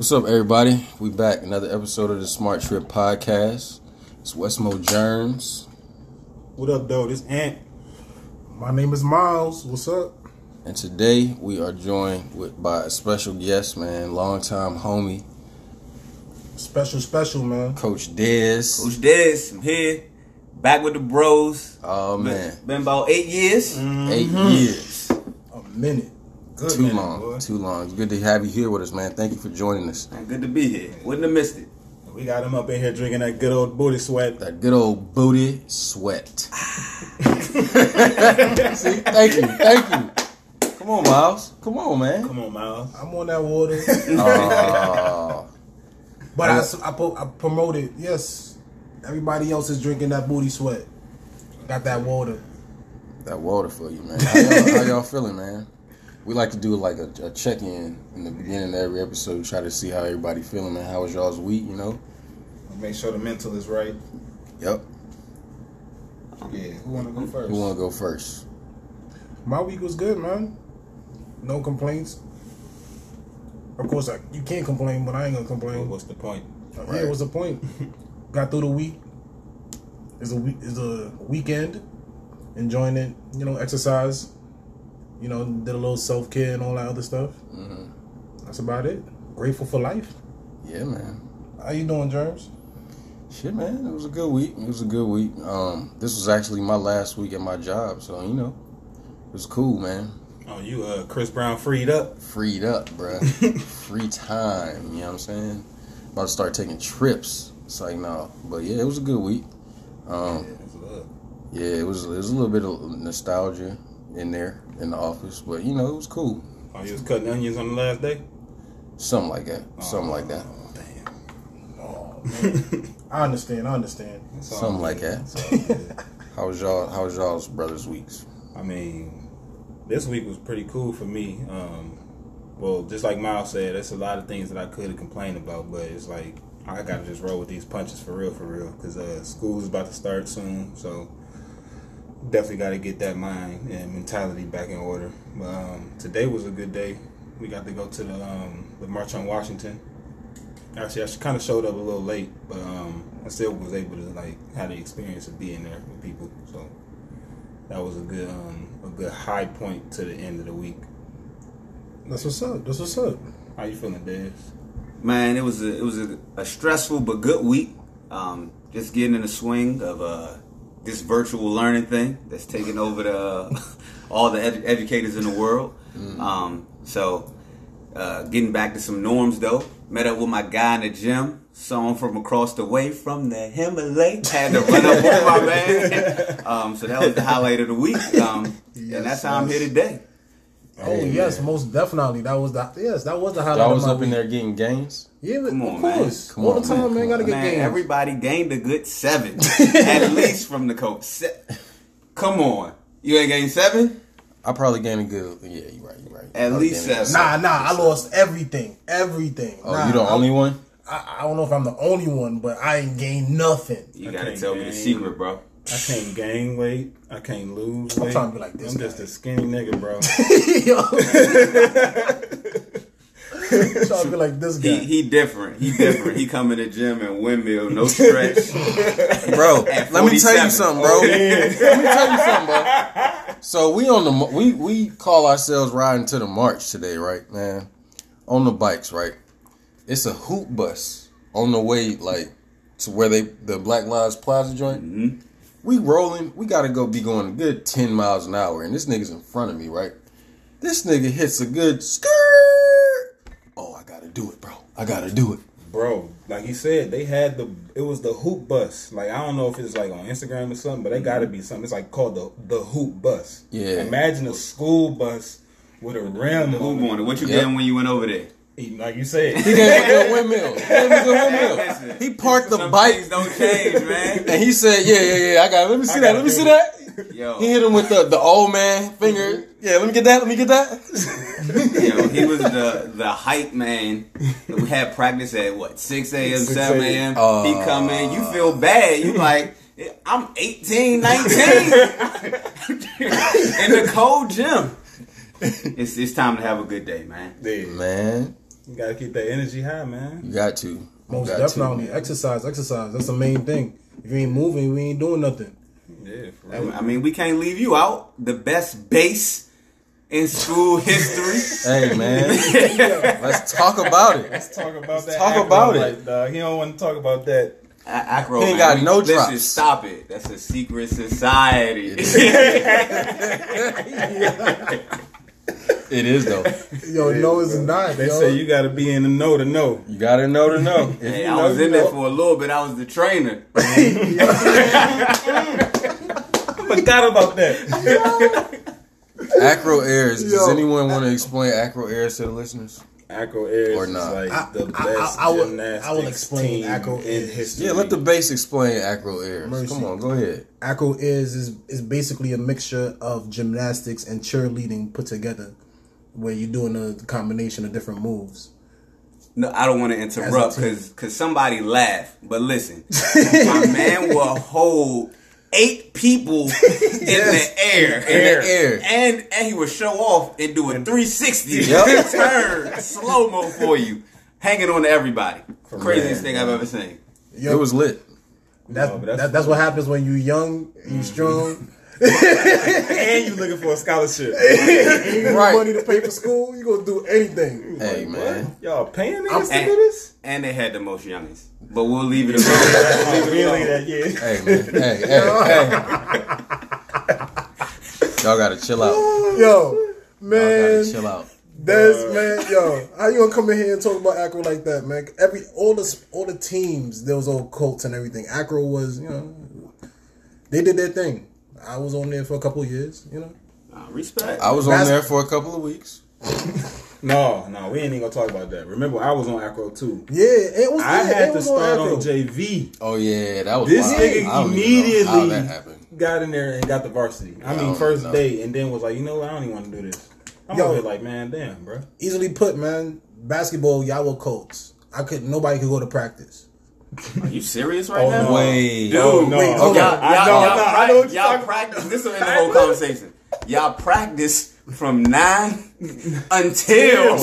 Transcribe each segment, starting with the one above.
What's up, everybody? We back another episode of the Smart Trip Podcast. It's Westmo Germs, What up, though? This Ant. My name is Miles. What's up? and today we are joined with by a special guest, man, longtime homie, Special, special, man. Coach Dez. Coach Dez, I'm here. Back with the bros. Oh man, Been about eight years. Mm-hmm. eight years, A minute. Good too minute, long, boy. too long. It's good to have you here with us, man. Thank you for joining us. Good to be here. Wouldn't have missed it. We got him up in here drinking that good old booty sweat. That good old booty sweat. Ah. See, thank you, thank you. Come on, Miles. Come on, man. Come on, Miles. I'm on that water. Oh, but I po- I promoted, yes. Everybody else is drinking that booty sweat. Got that water. that water for you, man. How y'all, how y'all feeling, man? We like to do like a, a check in in the beginning of every episode, try to see how everybody feeling, and How was y'all's week? You know? Make sure the mental is right. Yep. Yeah. Who want to go first? Who want to go first? My week was good, man. No complaints. Of course, I, you can't complain, but I ain't gonna complain. what's the point? Yeah, what's the point? Got through the week. It's a week. It's a weekend. Enjoying it. You know, exercise. You know, did a little self care and all that other stuff. hmm That's about it. Grateful for life. Yeah, man. How you doing, Germs? Shit, man. It was a good week. It was a good week. Um, this was actually my last week at my job, so you know, it was cool, man. Oh, you uh, Chris Brown freed up. Freed up, bruh. Free time. You know what I'm saying? About to start taking trips. It's like no, but yeah, it was a good week. Um, Yeah, that's love. Yeah, it was. It was a little bit of nostalgia in there in the office, but you know it was cool. Oh, you was cutting onions on the last day? Something like that. Something like that. Oh, damn. Oh. I understand. I understand. Something like that. That's all good. How was y'all? How was y'all's brothers' weeks? I mean, this week was pretty cool for me. Um, well, just like Miles said, there's a lot of things that I could have complained about, but it's like I gotta just roll with these punches for real, for real, because uh, school is about to start soon, so definitely got to get that mind and mentality back in order. But um, today was a good day. We got to go to the um, the March on Washington. Actually, I kind of showed up a little late, but um, I still was able to like have the experience of being there with people. So that was a good um, a good high point to the end of the week. That's what's up. That's what's up. How you feeling, Dez? Man, it was a it was a, a stressful but good week. Um, just getting in the swing of uh, this virtual learning thing that's taking over the all the edu- educators in the world. Um, so uh, getting back to some norms though. Met up with my guy in the gym. someone from across the way from the Himalaya. Had to run up on my man. Um, so that was the highlight of the week. Um, Yes, and that's how I'm here today. Oh yes, most definitely. That was the yes. That was the highlight. Y'all of was my up in there getting gains. Yeah, Come of on, man. course. Come All on, the time, man. man. Gotta get Man, games. everybody gained a good seven, at least from the coach. Se- Come on, you ain't gained seven? I probably gained a good. Yeah, you're right. You're right. At least gained seven. Nah, nah. I lost everything. Everything. Oh, Nah, you the I- only one? I, I don't know if I'm the only one, but I ain't gained nothing. You gotta Okay, tell me the secret, bro. I can't gain weight. I can't lose I'm trying to be like this I'm just a skinny nigga, bro. Yo. trying to be like this guy. He he different. He different. he come in the gym and windmill, no stretch. bro. Let me tell you 47. something, bro. let me tell you something, bro. So we on the we we call ourselves riding to the march today, right, man? On the bikes, right? It's a hoop bus on the way, like to where they the Black Lives Plaza joint. Mhm. We rolling. We gotta go be going a good ten miles an hour, and this nigga's in front of me, right? This nigga hits a good skirt. I gotta do it, bro. I gotta do it. Bro, like he said, they had the it was the hoop bus. Like I don't know if it's like on Instagram or something, but they got to be something. It's like called the the hoop bus. Yeah. Imagine a school bus with a rim The hoop on it. What you Yep. getting when you went over there? He- Like you said, He gave a good windmill. He gave a good windmill. He parked the Some bike. don't change, man. And he said, "Yeah, yeah, yeah. I got. It. Let me see I that. Let me see it. that." Yo, He hit him with the the old man finger. Yeah, let me get that. Let me get that. Yo, he was the the hype man. We had practice at what six a.m., seven a.m. Uh, he come in, you feel bad. You like, I'm 18, 19 in the cold gym. It's it's time to have a good day, man. yeah. Man, You gotta keep that energy high, man. You got to. Most got definitely. To. Exercise, exercise. That's the main thing. If you ain't moving, we ain't doing nothing. Yeah, for I real. I mean, we can't leave you out. The best base in school history. Hey man, let's talk about it. Let's talk about that. talk acro about it. life, dog. He don't want to talk about that. A- Acro, He ain't man, got no listen, drops. Stop it. That's a secret society. It is though. Yo, no, it's not. They yo. say you got to be in the know to know. You gotta know to know. Hey, I know, was you in there for a little bit. I was the trainer. Forgot about that. Acro airs. Does Yo. anyone want to explain acro airs to the listeners? Acro Airs Or is not. like I- the best I- I will- gymnastics I will explain team Acro in history. Yeah, let the base explain acro airs. Mercy. Come on, go ahead. Acro is is is basically a mixture of gymnastics and cheerleading put together, where you're doing a combination of different moves. No, I don't want to interrupt As a team. because somebody laughed. But listen, my man will hold eight people in the air, In the air. and and he would show off and do a 360 Yep. turn slow mo for you, hanging on to everybody. Craziest thing I've ever seen. Yo, It was lit. that's, No, that's- that, that's what happens when you young, you mm-hmm. strong, and you looking for a scholarship. you Right. money to pay for school. You gonna do anything. Hey man, Y'all paying I'm- niggas to And, do this? and they had the most youngins, but we'll leave it alone. We ain't that yeah. hey man, hey hey hey. Y'all gotta chill out. Yo, man. Y'all Yo, man, gotta chill out. That's uh. man, yo. How you gonna come in here and talk about Acro like that, man? Every all the all the teams, those old Colts and everything. Acro was, you know, they did their thing. I was on there for a couple years, you know. Nah, respect. I was on That's- there for a couple of weeks. No, no, we ain't even gonna talk about that. Remember, I was on Acro too. Yeah, it was. I yeah, had it to was start Acro. on JV. Oh yeah, that was This wild. nigga I don't even know immediately how that got in there and got the varsity. I I mean, first know. day, and then was like, you know what? I don't even want to do this. I'm Yo. over like, man, damn, bro. Easily put, man. Basketball, y'all were Colts. I could. Nobody could go to practice. Are you serious right Oh, now? no. Wait, Dude, Oh, no. wait, Y'all, hold y'all, y'all, I know, y'all, I know, I prac- know you're y'all practice. This will end the whole conversation. Y'all practice from nine until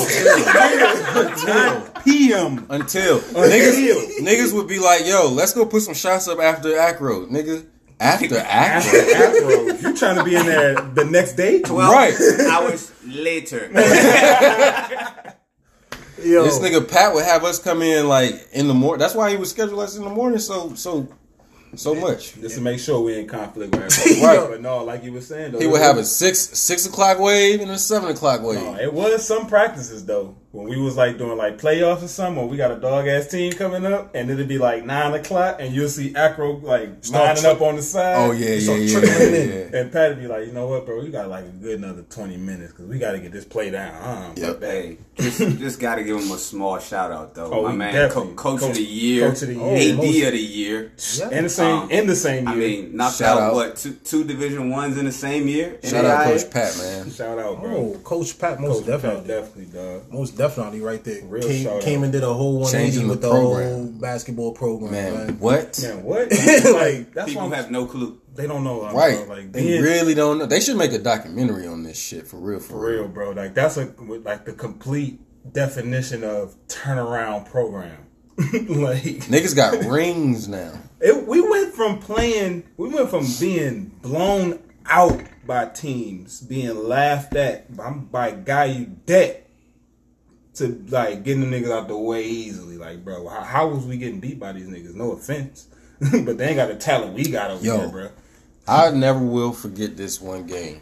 PM. until niggas, niggas would be like, "Yo, let's go put some shots up after acro, nigga." After acro, Acro. You trying to be in there the next day? twelve Right. hours later. Yo, this nigga Pat would have us come in like in the morning. That's why he would schedule us in the morning so so so much. Just to make sure we in conflict with Acro. Right. But no, like you were saying, though. He would have a six six o'clock wave and a seven o'clock wave. No, it was some practices though. When we was like doing like playoffs or something, or we got a dog ass team coming up, and it'd be like nine o'clock, and you'll see Acro like Start lining tri- up on the side. Oh yeah, yeah, yeah, yeah, yeah. And Pat'd be like, you know what, bro? We got like a good another twenty minutes because we got to get this play down. Huh? Yep. hey, just, just got to give him a small shout out though. Oh, My man, co- coach, coach- of the year, coach of the year. AD Oh, most- of the year. Yeah. In the same, Um, in the same year. I mean, knocked Shout out, out. what two, two Division ones in the same year. Shout out NAIA? Coach Pat, man. shout out, bro. Oh, Coach Pat, most Coach Pat, definitely. definitely, dog. Most definitely, right there. Real came, shout came and did a whole 180 Changing the with the, program. whole basketball program, man. Man, what? Man, what? like that's People why have no clue. they don't know, uh, Right. Bro. Like they they really don't know. They should make a documentary on this shit for real, for, for real, bro. Like that's a like the complete definition of turnaround program. like Niggas got rings now. it, we went from playing, we went from being blown out by teams, being laughed at by, by guy you debt, to like getting the niggas out the way easily. Like, bro, how, how was we getting beat by these niggas? No offense, but they ain't got the talent we got over Yo. here, bro. I never will forget this one game.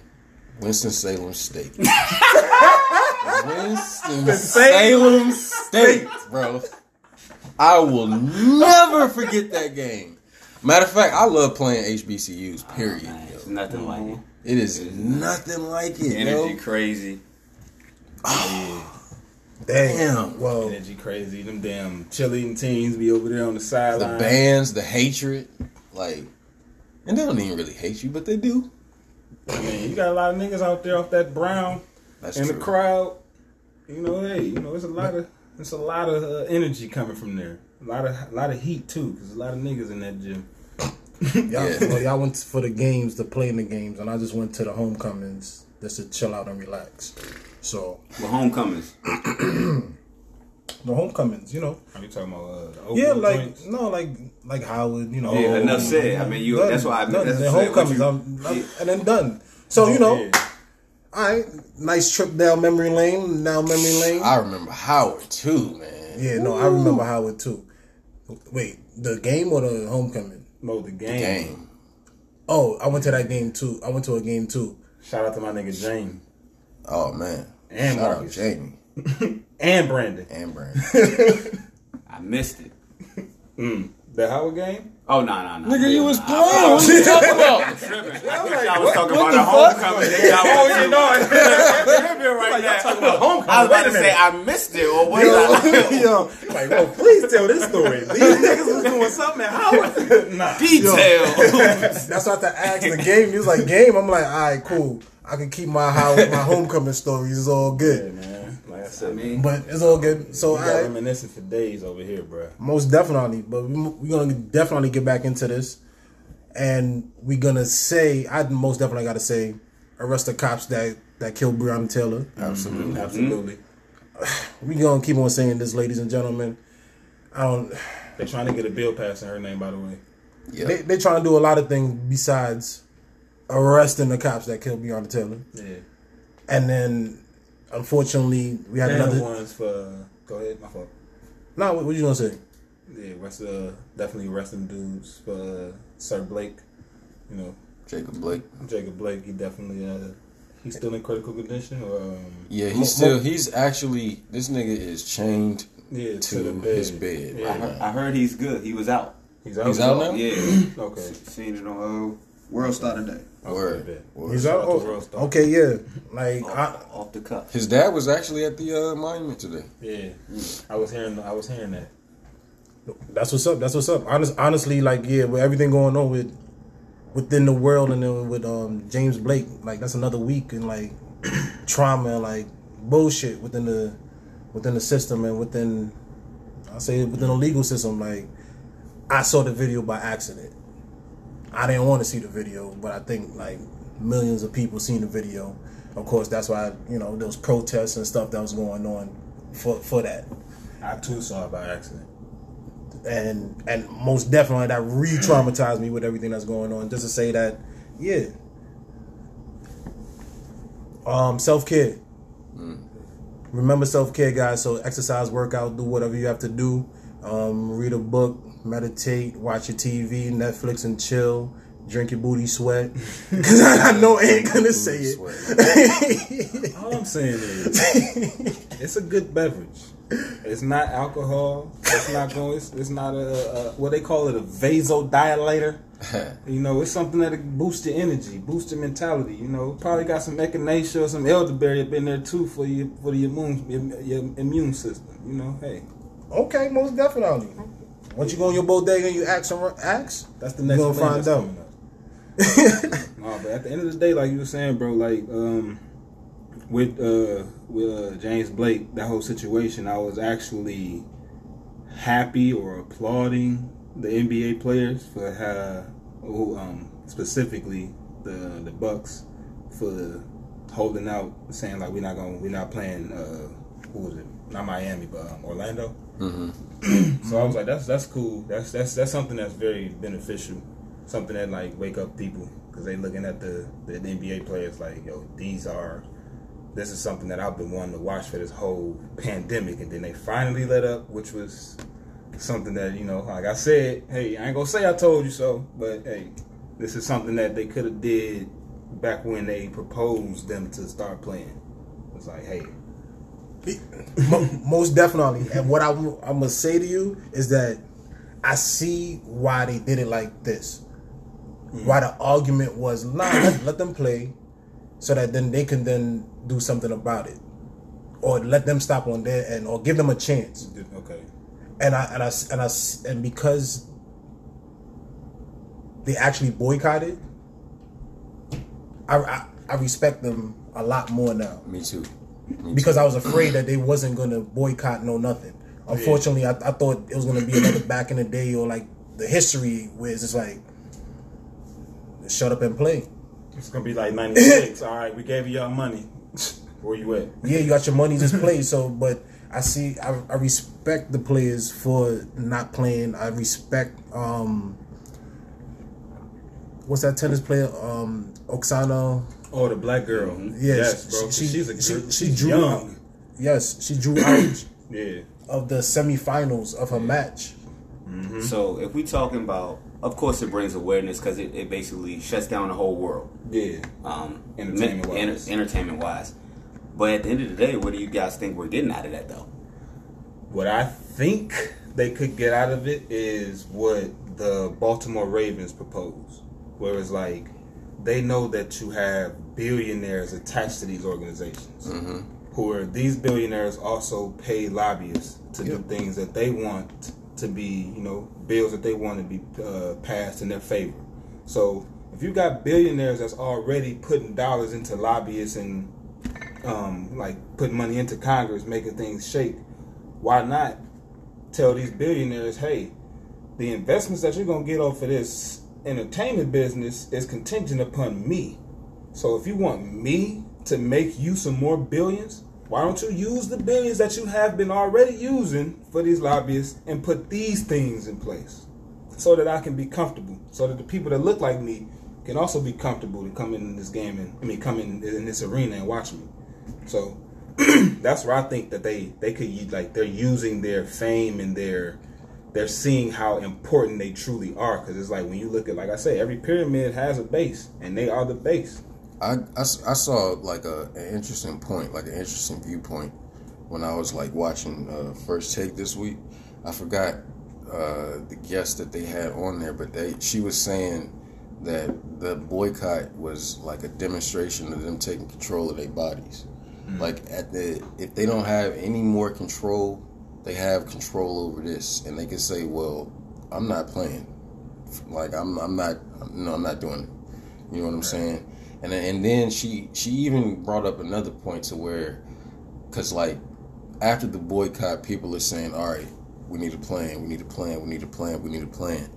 Winston Salem State. Winston Salem State, bro. I will never forget that game. Matter of fact, I love playing HBCUs. Oh, period. Man, it's yo. nothing like it. It is nothing like it, Energy yo. crazy. Ah. Dang. Damn. Well, Energy crazy. Them damn cheerleading teens be over there on the sideline. The bands, the hatred, like, and they don't even really hate you, but they do. I mean, you got a lot of niggas out there off that brown That's in true. the crowd. You know, hey, you know, it's a lot of it's a lot of uh, energy coming from there. A lot of a lot of heat too, because a lot of niggas in that gym. y'all, Yeah. well, y'all went for the games to play in the games, and I just went to the homecomings just to chill out and relax. So the homecomings. the homecomings. You know, Are you talking about uh, the yeah, Oakland like joints? no, like like Howard. You know, Yeah, enough said. I mean, you. Done. That's why I. done. That's the what I'm homecomings, saying. I'm, What I'm- and then done. So you know, Yeah. all right, nice trip down memory lane. Now memory lane. I remember Howard too, man. yeah, no, I remember Howard too. Wait, the game or the homecoming? No, the game. Game. Oh, I went to that game too. I went to a game too. Shout out to my nigga Jane. Oh man. And Shout Marcus. out Jamie and Brandon. and Brandon. I missed it. Mm. The Howard game. Oh no no no. Nigga, you was I- playing. What you talking about? tripping. I thought y'all was talking what about the the fuck? homecoming. Then y'all Oh, was you know it. right Y'all talking about homecoming. I was about to say. I missed it, or was I? Yo, Like, well, please tell this story. These niggas was doing something at Howard. nah. Detail. that's what I asked the game. He was like, game. I'm like, all right, cool. I can keep my Howard, my homecoming stories. It's all Yeah, good. man. Like I I said, mean, But it's all good. So we got I reminiscing for days over here, bro. most definitely. But we, we're gonna definitely get back into this, and we're gonna say I most definitely got to say arrest the cops that that killed Breonna Taylor. Mm-hmm. Absolutely. Mm-hmm. Absolutely. We gonna keep on saying this, ladies and gentlemen. I don't. They're trying to get a bill passed in her name, by the way. Yeah. They they trying to do a lot of things besides arresting the cops that killed Breonna Taylor, Yeah. and then unfortunately we had And the another. ones for. Go ahead, my fault. No, what, what you gonna say? Yeah, rest, uh, definitely arresting dudes for uh, Sir Blake. You know, Jacob Blake. Jacob Blake. He definitely. Uh, he's still in critical condition, or um, Yeah, Mo- he's still he's actually this nigga is chained yeah, to the bed. his bed Yeah. I right heard. I heard he's good. He was out. He's out. He's out now? Yeah. Okay. Seen it on uh, World Star today. Word. bet. Word. He's Shout out. out Oh, okay, yeah. Like I, Off, off the cuff. His dad was actually at the uh, monument today. Yeah, I was hearing. I was hearing that. That's what's up. That's what's up. Honest, honestly, like yeah, with everything going on with within the world and then with um James Blake, like that's another week and like trauma and like bullshit within the within the system and within I say within the legal system. Like I saw the video by accident. I didn't want to see the video, but I think like millions of people seen the video. Of course, that's why you know those protests and stuff that was going on for for that. I too saw it by accident. and and most definitely that re-traumatized me with everything that's going on. Just to say that, yeah. Um, self care. Remember self care, guys. So exercise, workout, do whatever you have to do. Um, read a book, meditate, watch your TV, Netflix, and chill. Drink your booty sweat. Because I know I ain't gonna say it. All I'm saying is, it's a good beverage. It's not alcohol. It's not going. It's, it's not a, a what they call it a vasodilator. You know, it's something that boosts your energy, boosts your mentality. You know, probably got some echinacea or some elderberry up in there too for your for the immune your, your immune system. You know, hey, okay, most definitely. Once you go on your bodega and you ask, some- ask that's the next You gonna find out. coming no, but at the end of the day, like you were saying, bro, like um, with uh, with uh, James Blake, that whole situation, I was actually happy or applauding the NBA players for how, who, um, specifically the the Bucks for holding out, saying like we're not going, to we're not playing. Uh, who was it? Not Miami, but um, Orlando. So I was like, that's that's cool. That's that's that's something that's very beneficial. Something that like wake up people because they looking at the the NBA players like, yo, these are. This is something that I've been wanting to watch for this whole pandemic, and then they finally let up, which was something that you know, like I said, hey, I ain't gonna say I told you so, but hey, this is something that they could have did back when they proposed them to start playing. It's like, hey, most definitely. And what I, am gonna say to you is that I see why they did it like this. Hmm. Why the argument was, nah, let, let them play, so that then they can then do something about it, or let them stop on there and or give them a chance. okay, And I and I and I and because they actually boycotted, I I, I respect them a lot more now Me too. Because I was afraid that they wasn't gonna boycott no nothing. Unfortunately, I, I thought it was gonna be another back in the day or like the history where it's just like shut up and play. it's gonna be like '96. All right, we gave you y'all money. Where you at? Yeah, you got your money, just play. So, but I see. I, I respect the players for not playing. I respect. um What's that tennis player? Um Osaka. Oh, the black girl. Mm-hmm. Yeah, yes, bro. she- she's a she- girl. she she's drew young. Yes, she drew out Yeah. of the semifinals of her match. So if we talking about, of course, it brings awareness because it, it basically shuts down the whole world. Yeah. um, Entertainment-wise. entertainment wise. But at the end of the day, what do you guys think we're getting out of that, though? What I think they could get out of it is what the Baltimore Ravens propose, where it's like they know that you have billionaires attached to these organizations, who are these billionaires also pay lobbyists to do things that they want to be, you know, bills that they want to be uh, passed in their favor. So if you got billionaires that's already putting dollars into lobbyists and um, like putting money into Congress, making things shake, why not tell these billionaires, hey, the investments that you're gonna get off of this entertainment business is contingent upon me. So if you want me to make you some more billions, why don't you use the billions that you have been already using for these lobbyists and put these things in place so that I can be comfortable, so that the people that look like me can also be comfortable to come in this game and I mean come in in this arena and watch me. So that's where I think that they they could like they're using their fame and their they're seeing how important they truly are because it's like when you look at like I say every pyramid has a base and they are the base. I I saw like a an interesting point, like an interesting viewpoint when I was like watching uh, First Take this week. I forgot uh, the guest that they had on there, but they she was saying that the boycott was like a demonstration of them taking control of their bodies. Like at the if they don't have any more control, they have control over this, and they can say, "Well, I'm not playing. Like I'm I'm not no I'm not doing it." You know what I'm saying? And then, and then she she even brought up another point to where, cause like after the boycott, people are saying, "All right, we need a plan. We need a plan. We need a plan. We need a plan."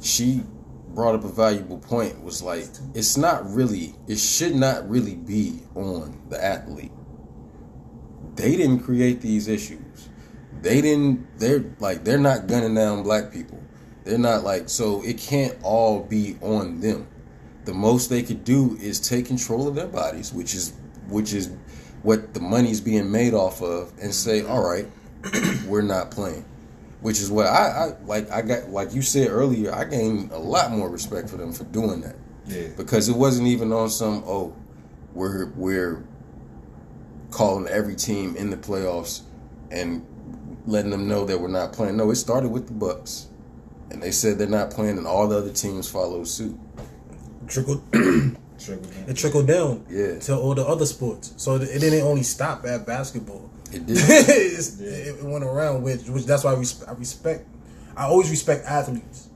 She brought up a valuable point. Was like, it's not really. It should not really be on the athlete. They didn't create these issues. They didn't. They're like they're not gunning down black people. They're not like so. It can't all be on them the most they could do is take control of their bodies, which is which is what the money's being made off of, and say, "All right, we're not playing." Which is what I, I like. I got like you said earlier. I gained a lot more respect for them for doing that Yeah. because it wasn't even on some oh, we're we're calling every team in the playoffs and letting them know that we're not playing. No, it started with the Bucks, and they said they're not playing, and all the other teams followed suit. Trickled, Trickle down. it trickled down Yeah. to all the other sports. So it didn't only stop at basketball. It did. It's- It went around, which which that's why I, res- I respect. I always respect athletes,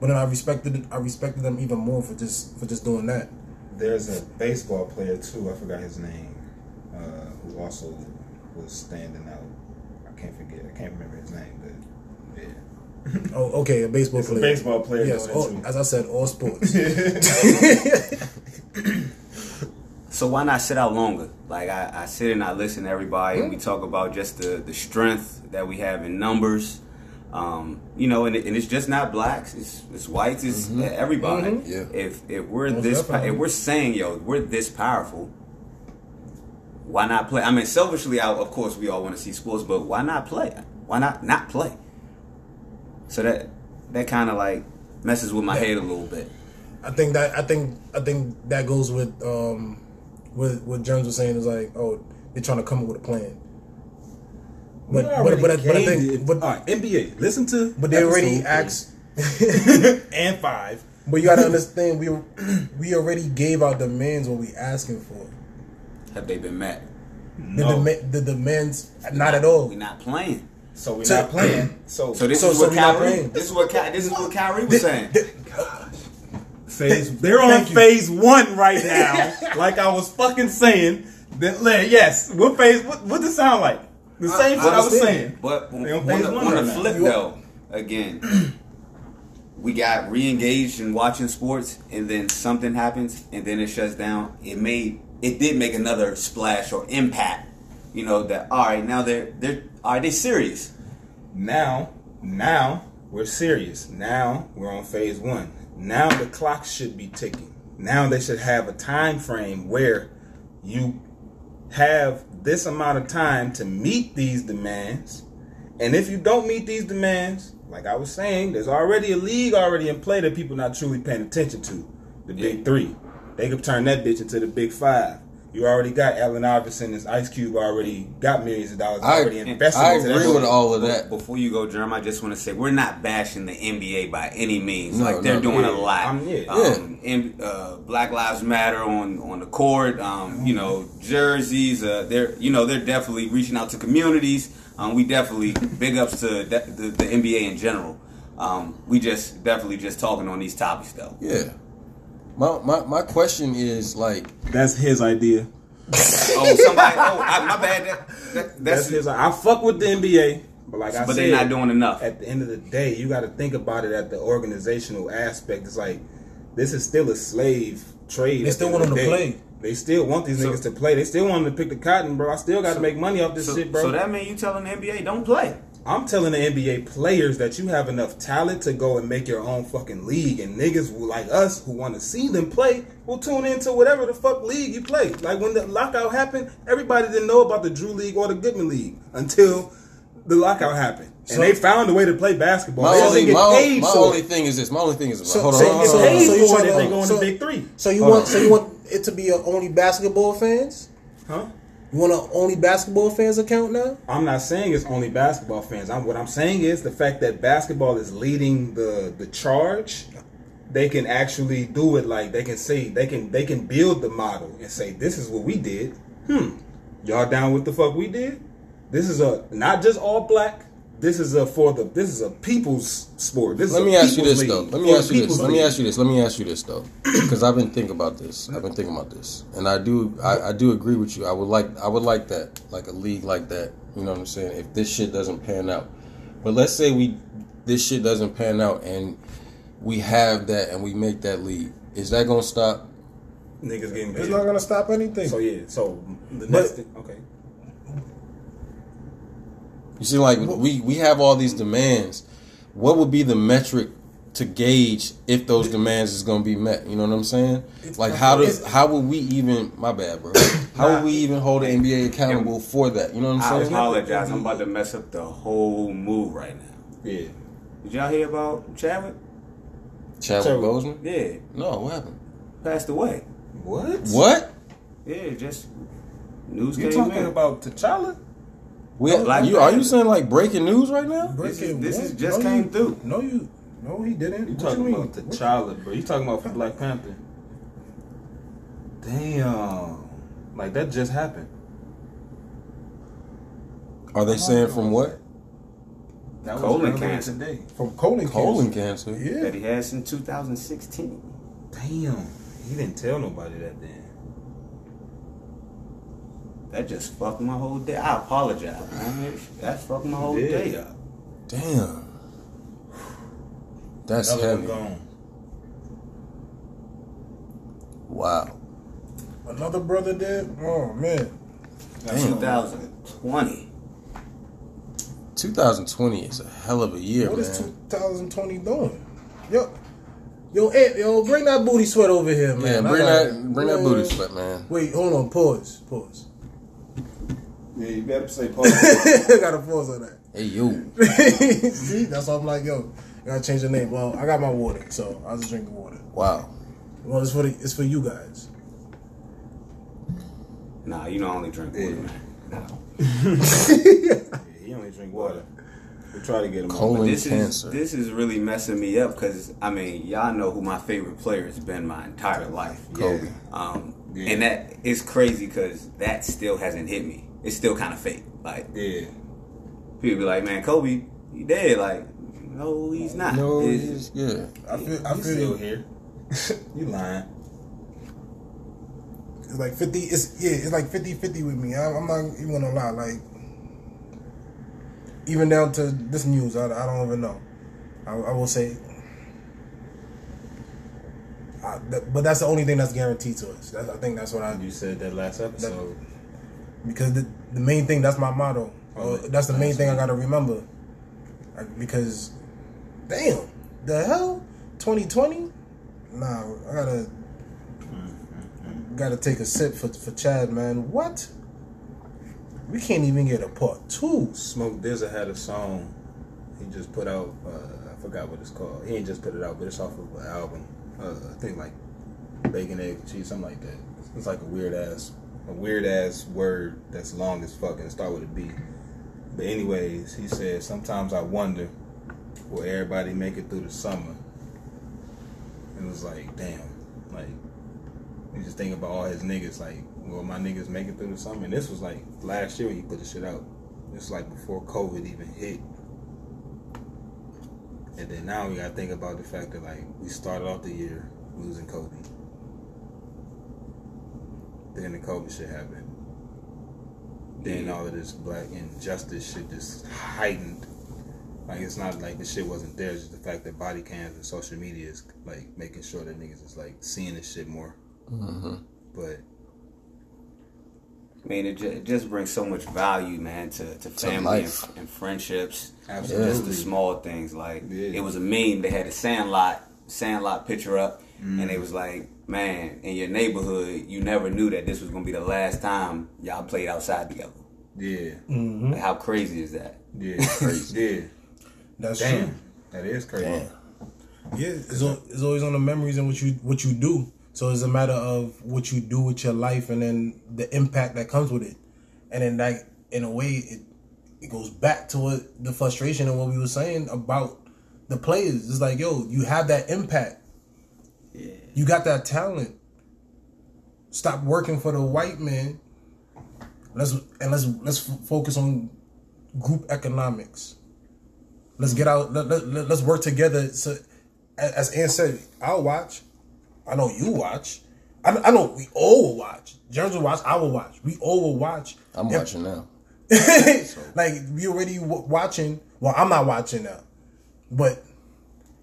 but then I respected I respected them even more for just for just doing that. There's a baseball player too. I forgot his name, uh, who also was standing out. I can't forget. I can't remember his name, but yeah. Oh, okay, a baseball It's a player. baseball player Yes, all, as I said, all sports. So why not sit out longer? Like I, I sit and I listen to everybody, and we talk about just the the strength that we have in numbers. Um, you know, and, it, and it's just not blacks; it's, it's whites, it's everybody. Mhm. Yeah. If if we're Most this, pa- definitely. if we're saying yo, we're this powerful, why not play? I mean, selfishly, I, of course, we all want to see sports, but why not play? Why not not play? So that that kind of like messes with my head a little bit. I think that I think I think that goes with um what what Jones was saying is like oh they're trying to come up with a plan. But We but but, I- but I think it. but All right, NBA. Listen to. but they already episode asked. and five. But you gotta understand we we already gave our demands what we asking for. Have they been met? The, No. dema- the demands not at all. We're not playing. So we're So- not playing. So, So this So- is so what we Kyrie. This is what Ky, this is what Kyrie was saying. phase. They're on phase one right now. like I was fucking saying. Then like, yes, what phase? What what does it sound like? The same I shit I was saying. But on, They on on phase the, one on the right now. flip You- though, again, we got re-engaged in watching sports, and then something happens, and then it shuts down. It made it did make another splash or impact. you know, that all right, now they're they're are they serious? Now, now we're serious. Now we're on phase one. Now the clock should be ticking. Now they should have a time frame where you have this amount of time to meet these demands. And if you don't meet these demands, like I was saying, there's already a league already in play that people not truly paying attention to. The big three. They could turn that bitch into the big five. You already got Allen Iverson This Ice Cube already got millions of dollars I- already invested I into agree that. with all of that. Before you go, Jerm, I just want to say we're not bashing the NBA by any means. No, like they're no. doing Yeah, a lot. I'm- yeah. Um, in, uh, Black Lives Matter on on the court. Um, you know, jerseys. Uh, they're you know they're definitely reaching out to communities. Um, we definitely big ups to de- the, the NBA in general. Um, we just definitely just talking on these topics though. Yeah. My, my my question is like That's his idea. oh, somebody. Oh, I, my bad. That, that, That's that's, his. I fuck with the NBA, but like I But said, they're not doing enough. At the end of the day, you got to think about it at the organizational aspect. It's like this is still a slave trade. They still the want them to play. They still want these So- niggas to play. They still want them to pick the cotton, bro. I still got to make money off this so, shit, bro. so that means you telling the NBA don't play. I'm telling the NBA players that you have enough talent to go and make your own fucking league, and niggas who, like us who want to see them play will tune into whatever the fuck league you play. Like when the lockout happened, everybody didn't know about the Drew League or the Goodman League until the lockout happened, and So- they found a way to play basketball. my only my, get my only thing is this. My only thing is So- hold on. so- hold on, They hold on. paid so you for it to- go in so- the big three, So you Hold want on. so you want it to be a only basketball fans? huh? You want a only basketball fans account now? I'm not saying it's only basketball fans. I'm, what I'm saying is the fact that basketball is leading the the charge. They can actually do it like they can say they can they can build the model and say this is what we did. Hmm, y'all down with the fuck we did? This is a not just all black. This is a for the this is a people's sport. This is Let a me ask you people's this though. Let me For ask you this. people's Let me ask you this. Let me ask you this though, because I've been thinking about this. I've been thinking about this, and I do. I, I do agree with you. I would like. I would like that, like a league like that. You know what I'm saying? If this shit doesn't pan out, but let's say we, this shit doesn't pan out, and we have that, and we make that league. Is that gonna stop? Niggas getting paid. It's paid. not gonna stop anything. So yeah. So the But- next thing, okay. You see, like we we have all these demands. What would be the metric to gauge if those demands is going to be met? You know what I'm saying? Like how does how would we even? My bad, bro. How would we even hold the NBA accountable for that? You know what I I'm saying? I apologize. I'm about to mess up the whole move right now. Yeah. Did y'all hear about Chadwick? Chadwick So- Boseman? Yeah, No, what happened? passed away. What? What? Yeah, just news You came talking in. about T'Challa? We, Black you, are you saying like breaking news right now? This is- this what? is just No, came you- through. No, you. No, he didn't. You What talking mean? about T'Challa, bro? You talking about for Black Panther? Damn, like that just happened. Are they saying from what? That Colon cancer. today. From colon cancer. Colon cancer. Yeah. that he had since 2016. Damn, he didn't tell nobody that then. That just fucked my whole day. I apologize, man. That fucked my whole Yeah. day up. Damn. That's Another one heavy. gone. Wow. Another brother dead? Oh man. That's Damn. 2020. 2020 is a hell of a year, What man. is 2020 doing? Yo, yo, Ant, yo, bring that booty sweat over here, man. yeah, bring that bring that booty sweat, man. Wait, hold on. Pause. Pause. Yeah, you better say pause. I got a pause on that. Hey you. See, that's why I'm like, yo, you gotta change the name. Well, I got my water, so I'll just drink water. Wow. Well, it's for the, it's for you guys. Nah, you know I only drink water, man. yeah, he only drink water. We try to get him. on. Colon This cancer. is this is really messing me up because I mean y'all know who my favorite player has been my entire life, Kobe. Um, Yeah. and that is crazy because that still hasn't hit me. It's still kind of fake. Like Yeah, people be like, "Man, Kobe, he dead." Like, no, he's not. No, It's- he's, yeah. I feel, I feel still you. here. you lying? It's like 50. It's yeah. It's like 50 50 with me. I, I'm not even gonna lie. Like even down to this news, I, I don't even know. I, I will say. I, that, but that's the only thing that's guaranteed to us. That's, I think that's what I You said that last episode. Because the, the main thing. That's my motto. Oh, Uh, that's the main thing I gotta remember. Because, damn, the hell, 2020. Nah, I gotta gotta take a sip for for Chad, man. What? We can't even get a part two. Smoke DZA had a song he just put out. Uh, I forgot what it's called. He ain't just put it out, but it's off of an album. Uh, I think like bacon, egg, cheese, something like that. It's like a weird ass, a weird ass word that's long as fuck and start with a B. But anyways, he said sometimes I wonder will everybody make it through the summer. And it was like, damn, like you just think about all his niggas, like, will my niggas make it through the summer? And this was like last year when he put the shit out. It's like before COVID even hit. And then now we gotta think about the fact that like we started off the year losing Kobe. Then the COVID shit happened. Then all of this black injustice shit just heightened. Like it's not like the shit wasn't there, it's just the fact that body cams and social media is like making sure that niggas is like seeing this shit more. Mm-hmm. But I mean, it, ju- it just brings so much value, man, to, to family and, and friendships. Absolutely. Just the small things. Like, Yeah. it was a meme. They had a Sandlot, Sandlot picture up, and Mm. they was like, man, in your neighborhood, you never knew that this was going to be the last time y'all played outside together. yeah, Like, how crazy is that? yeah, crazy. Yeah, That's damn, true. that is crazy. Damn. Yeah, it's, al- it's always on the memories and what you what you do. So it's a matter of what you do with your life and then the impact that comes with it. And then that in a way it it goes back to what the frustration and what we were saying about the players. It's like, yo, you have that impact. You got that talent. Stop working for the white man. Let's and let's let's f- focus on group economics. Let's get out. Let, let, let- let's work together. So, as Ann said, I'll watch. I know you watch. I, I know we all will watch. Germs will watch. I will watch. We all will watch. I'm If- watching now. like we already w- watching. Well, I'm not watching now, but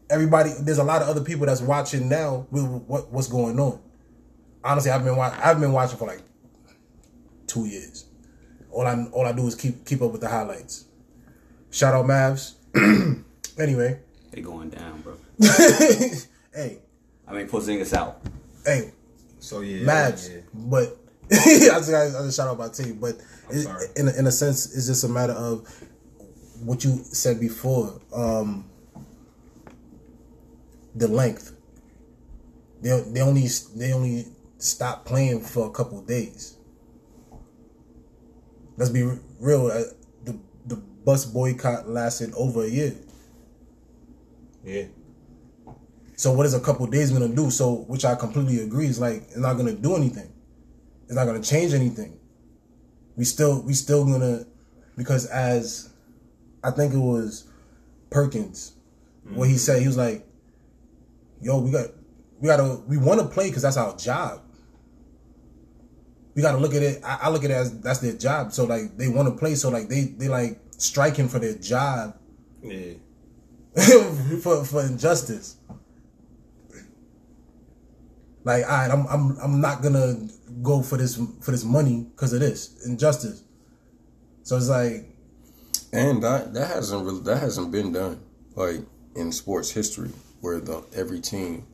everybody. There's a lot of other people that's watching now with what what's going on. Honestly, I've been wa- I've been watching for like two years. All I all I do is keep keep up with the highlights. Shout out Mavs. anyway, They going down, bro. hey, I mean, Porzingis out. hey, So yeah, Mavs, yeah. but I just, I just shout out my team. But it, in a, in a sense, it's just a matter of what you said before. Um, the length. They they only they only stop playing for a couple days. Let's be real. Uh, the the bus boycott lasted over a year. yeah. So what is a couple days gonna do? So which I completely agree is like it's not gonna do anything. It's not gonna change anything. We still we still gonna because as I think it was Perkins, what he said he was like, "Yo, we got we gotta we want to play because that's our job. We gotta look at it. I, I look at it as that's their job. So like they want to play. So like they they like striking for their job Yeah. for for injustice. Like, all right, I'm I'm I'm not gonna go for this for this money because of this injustice. So it's like, And that that hasn't really that hasn't been done like in sports history where the every team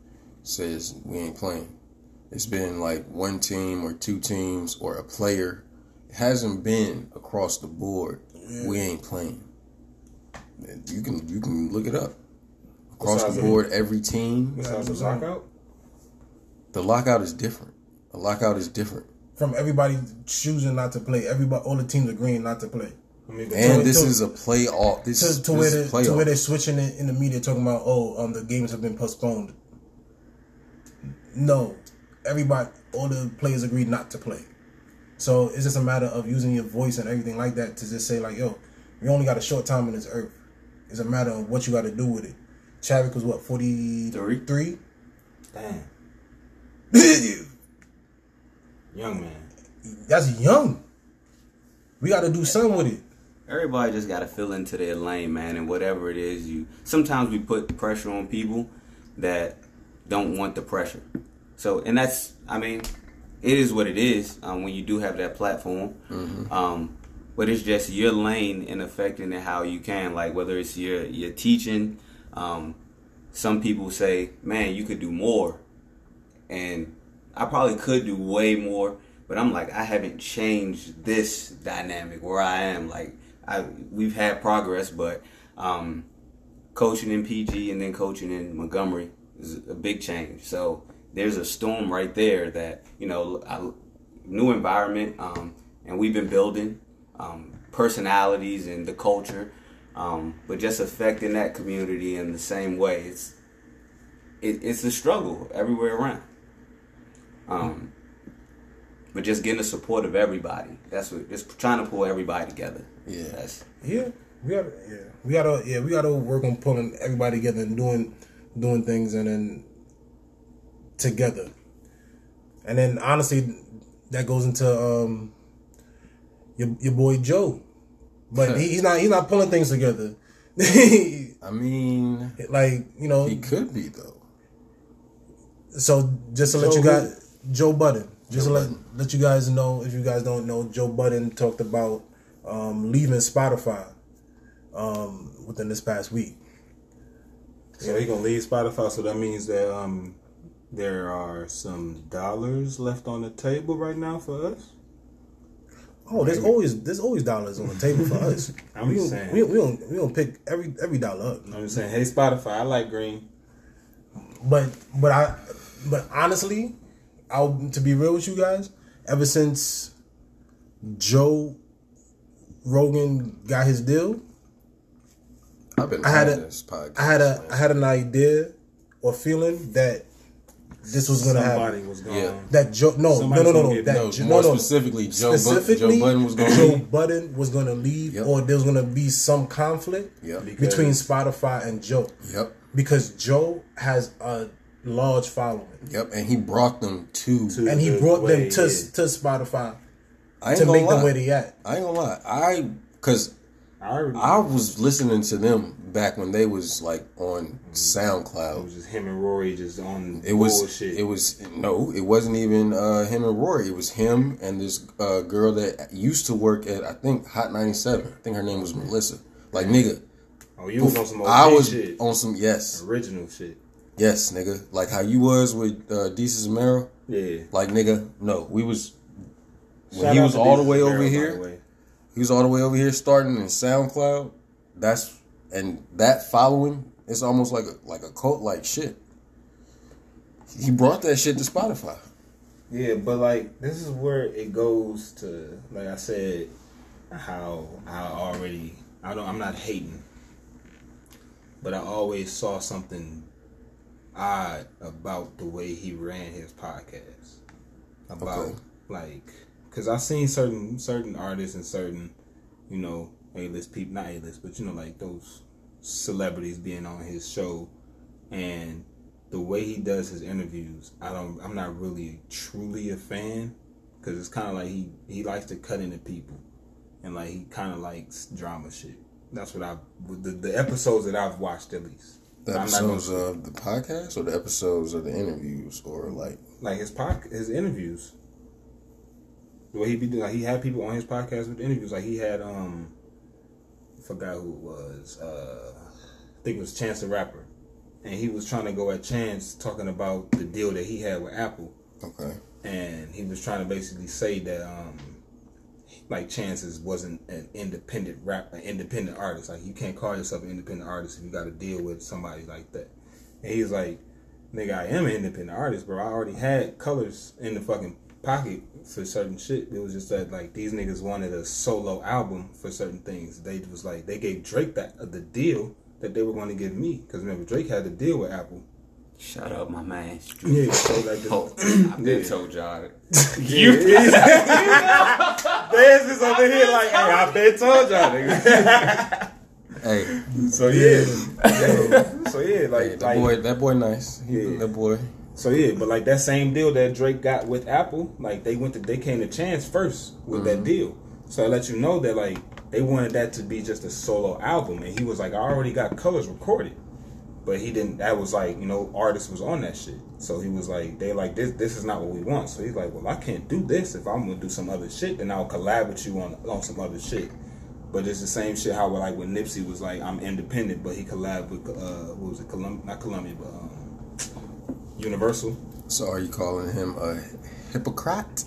says we ain't playing. It's been like one team or two teams or a player. It hasn't been across the board. We ain't playing. You can you can look it up. Across Besides the the- board, every team. Besides the lockout. The lockout is different. The lockout is different. from everybody choosing not to play, everybody all the teams agreeing not to play. I mean, And To- this to- is a playoff. This To, is to this where is they, to where they're switching it in the media talking about oh um the games have been postponed. No, everybody all the players agreed not to play. So it's just a matter of using your voice and everything like that to just say like yo, we only got a short time on this earth. It's a matter of what you got to do with it. Chadwick was what forty three. damn, young man. That's young. We got to do something with it. Everybody just got to fill into their lane, man, and whatever it is, you. Sometimes we put pressure on people that don't want the pressure. So, and that's, I mean, it is what it is. Um, when you do have that platform, um, but it's just your lane and affecting it how you can. Like whether it's your your teaching. Um, some people say, "Man, you could do more," and I probably could do way more. But I'm like, I haven't changed this dynamic where I am. Like, I we've had progress, but um, coaching in PG and then coaching in Montgomery is a big change. So there's a storm right there that you know, I, new environment, um, and we've been building um, personalities and the culture, um, but just affecting that community in the same way. It's it, it's a struggle everywhere around. Um, but just getting the support of everybody. That's what just trying to pull everybody together. Yeah. That's Yeah, we got yeah, we gotta yeah, we gotta work on pulling everybody together and doing doing things and then together. And then honestly, that goes into um your your boy Joe, but he, he's not he's not pulling things together. I mean, like you know, he could be though. so just to let you guys, Joe Budden, just Joe let, Budden. let you guys know, if you guys don't know, Joe Budden talked about um, leaving Spotify um, within this past week. So he gonna leave Spotify. So that means that um, there are some dollars left on the table right now for us. Oh, there's always there's always dollars on the table for us. I'm we just saying. we, we don't we don't pick every every dollar up. I'm just saying, hey Spotify, I like green. But but I but honestly, I'll to be real with you guys, ever since Joe Rogan got his deal, I've been I had on a- this podcast. I had a man. I had an idea or feeling that this was gonna Somebody happen. was gone. Yeah. That Joe no Somebody's no no no, no that no, Jo- more no, no. specifically, Joe, specifically Joe Budden was going to Joe leave. Budden was gonna leave Yep. or there was gonna be some conflict Yep. Between Spotify and Joe Yep. because Joe has a large following Yep. And he brought them to. To- and he brought them to yeah. to Spotify I ain't to gonna make lie. them where they at. I ain't gonna lie. I because I. I was listening to them back when they was like on SoundCloud. it was just him and Rory just on It was bullshit. it was no, it wasn't even uh, him and Rory. It was him and this uh, girl that used to work at I think Hot ninety seven. I think her name was Melissa. Like nigga, oh, you was on some OG I was shit, on some yes, original shit. Yes, nigga. Like how you was with uh, Desus and Yeah. Like nigga, no, we was when Shout he was all the way over here. way. He was all the way over here starting in SoundCloud. That's and that following It's almost like a like a cult like shit. He brought that shit to Spotify. Yeah, but like this is where it goes to like I said, how I already I don't I'm not hating. But I always saw something odd about the way he ran his podcast. About Okay. like cuz I seen certain certain artists and certain you know A-list people not A-list but you know like those celebrities being on his show and the way he does his interviews, I don't. I'm not really truly a fan because it's kind of like he he likes to cut into people, and like he kind of likes drama shit. That's what I the, the episodes that I've watched at least. The episodes of the podcast or the episodes of the interviews or like like his pod, his interviews. Way he be doing, like he had people on his podcast with interviews. Like he had um, I forgot who it was. Uh, I think it was Chance the Rapper, and he was trying to go at Chance talking about the deal that he had with Apple. okay. and he was trying to basically say that um like chances wasn't an independent rap an independent artist. Like you can't call yourself an independent artist if you got to deal with somebody like that. And he's like nigga i am an independent artist bro. I already had colors in the fucking pocket for certain shit. It was just that like these niggas wanted a solo album for certain things. They was like they gave drake that uh, the deal that they were going to give me because remember drake had the deal with apple shut up, my man. yeah so like the, Oh, I've been Yeah. told y'all. You Dez is over here like, hey, I been told y'all, nigga. Hey, So yeah, Yeah. so yeah, like, hey, that like boy, that boy, nice. Yeah. That boy. so yeah, but like that same deal that Drake got with Apple, like they went to, they came to Chance first with that mm-hmm. deal. So I let you know that like they wanted that to be just a solo album, and he was like, I already got colors recorded. But he didn't. That was like you know, artist was on that shit. So he was like, they like this. This is not what we want. So he's like, well, I can't do this. If I'm gonna do some other shit, then I'll collab with you on on some other shit. But it's the same shit. How like when Nipsey was like, I'm independent, but he collabed with uh, what was it, Columbia? Not Columbia, but um, Universal. So are you calling him a hypocrite?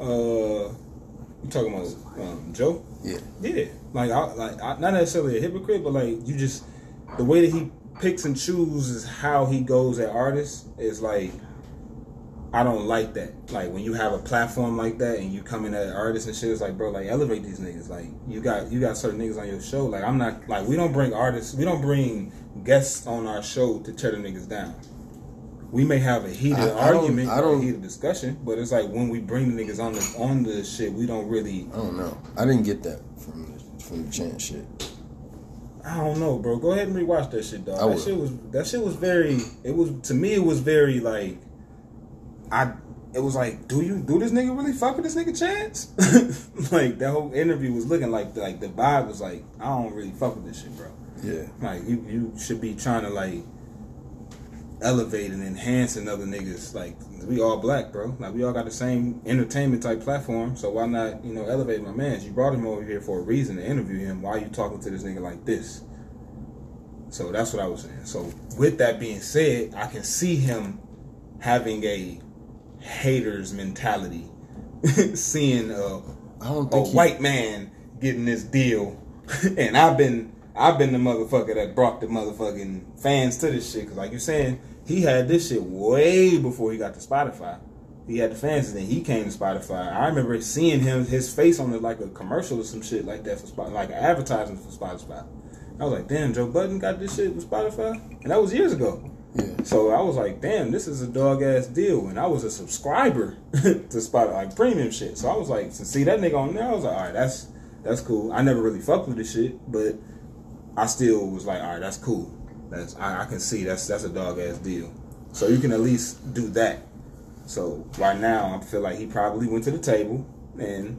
Uh, you talking about um, Joe? Yeah. Yeah, like I, like I, not necessarily a hypocrite, but like you just the way that he picks and chooses how he goes at artists is like I don't like that. Like when you have a platform like that and you come in at artists and shit, it's like, bro, like elevate these niggas. Like you got you got certain niggas on your show. Like I'm not like we don't bring artists, we don't bring guests on our show to tear the niggas down. We may have a heated I- I don't- argument, I a don't- heated discussion, but it's like when we bring the niggas on the on the shit, we don't really. I don't know. I didn't get that from the, from the chant shit. I don't know, bro. Go ahead and rewatch that shit, dog. I that will. shit was that shit was very. It was to me. It was very like, I. It was like, do you do this nigga really fuck with this nigga Chance? like that whole interview was looking like like the vibe was like, I don't really fuck with this shit, bro. Yeah. Like you you should be trying to like elevate and enhance another niggas. Like we all black, bro. Like we all got the same entertainment type platform. So why not you know elevate my man's? You brought him over here for a reason to interview him. Why are you talking to this nigga like this? So that's what I was saying. So with that being said, I can see him having a haters mentality, seeing a I don't a he- white man getting this deal, and I've been I've been the motherfucker that brought the motherfucking fans to this shit. Cause like you're saying, he had this shit way before he got to Spotify. He had the fans, and then he came to Spotify. I remember seeing him, his face on like a commercial or some shit like that for Spotify, like an advertisement for Spotify. I was like, damn, Joe Budden got this shit with Spotify, and that was years ago. Yeah. So I was like, damn, this is a dog ass deal. And I was a subscriber to Spotify, like premium shit. So I was like, to see that nigga on there, I was like, all right, that's that's cool. I never really fucked with this shit, but I still was like, all right, that's cool. That's I, I can see that's that's a dog ass deal. So you can at least do that. So right now, I feel like he probably went to the table and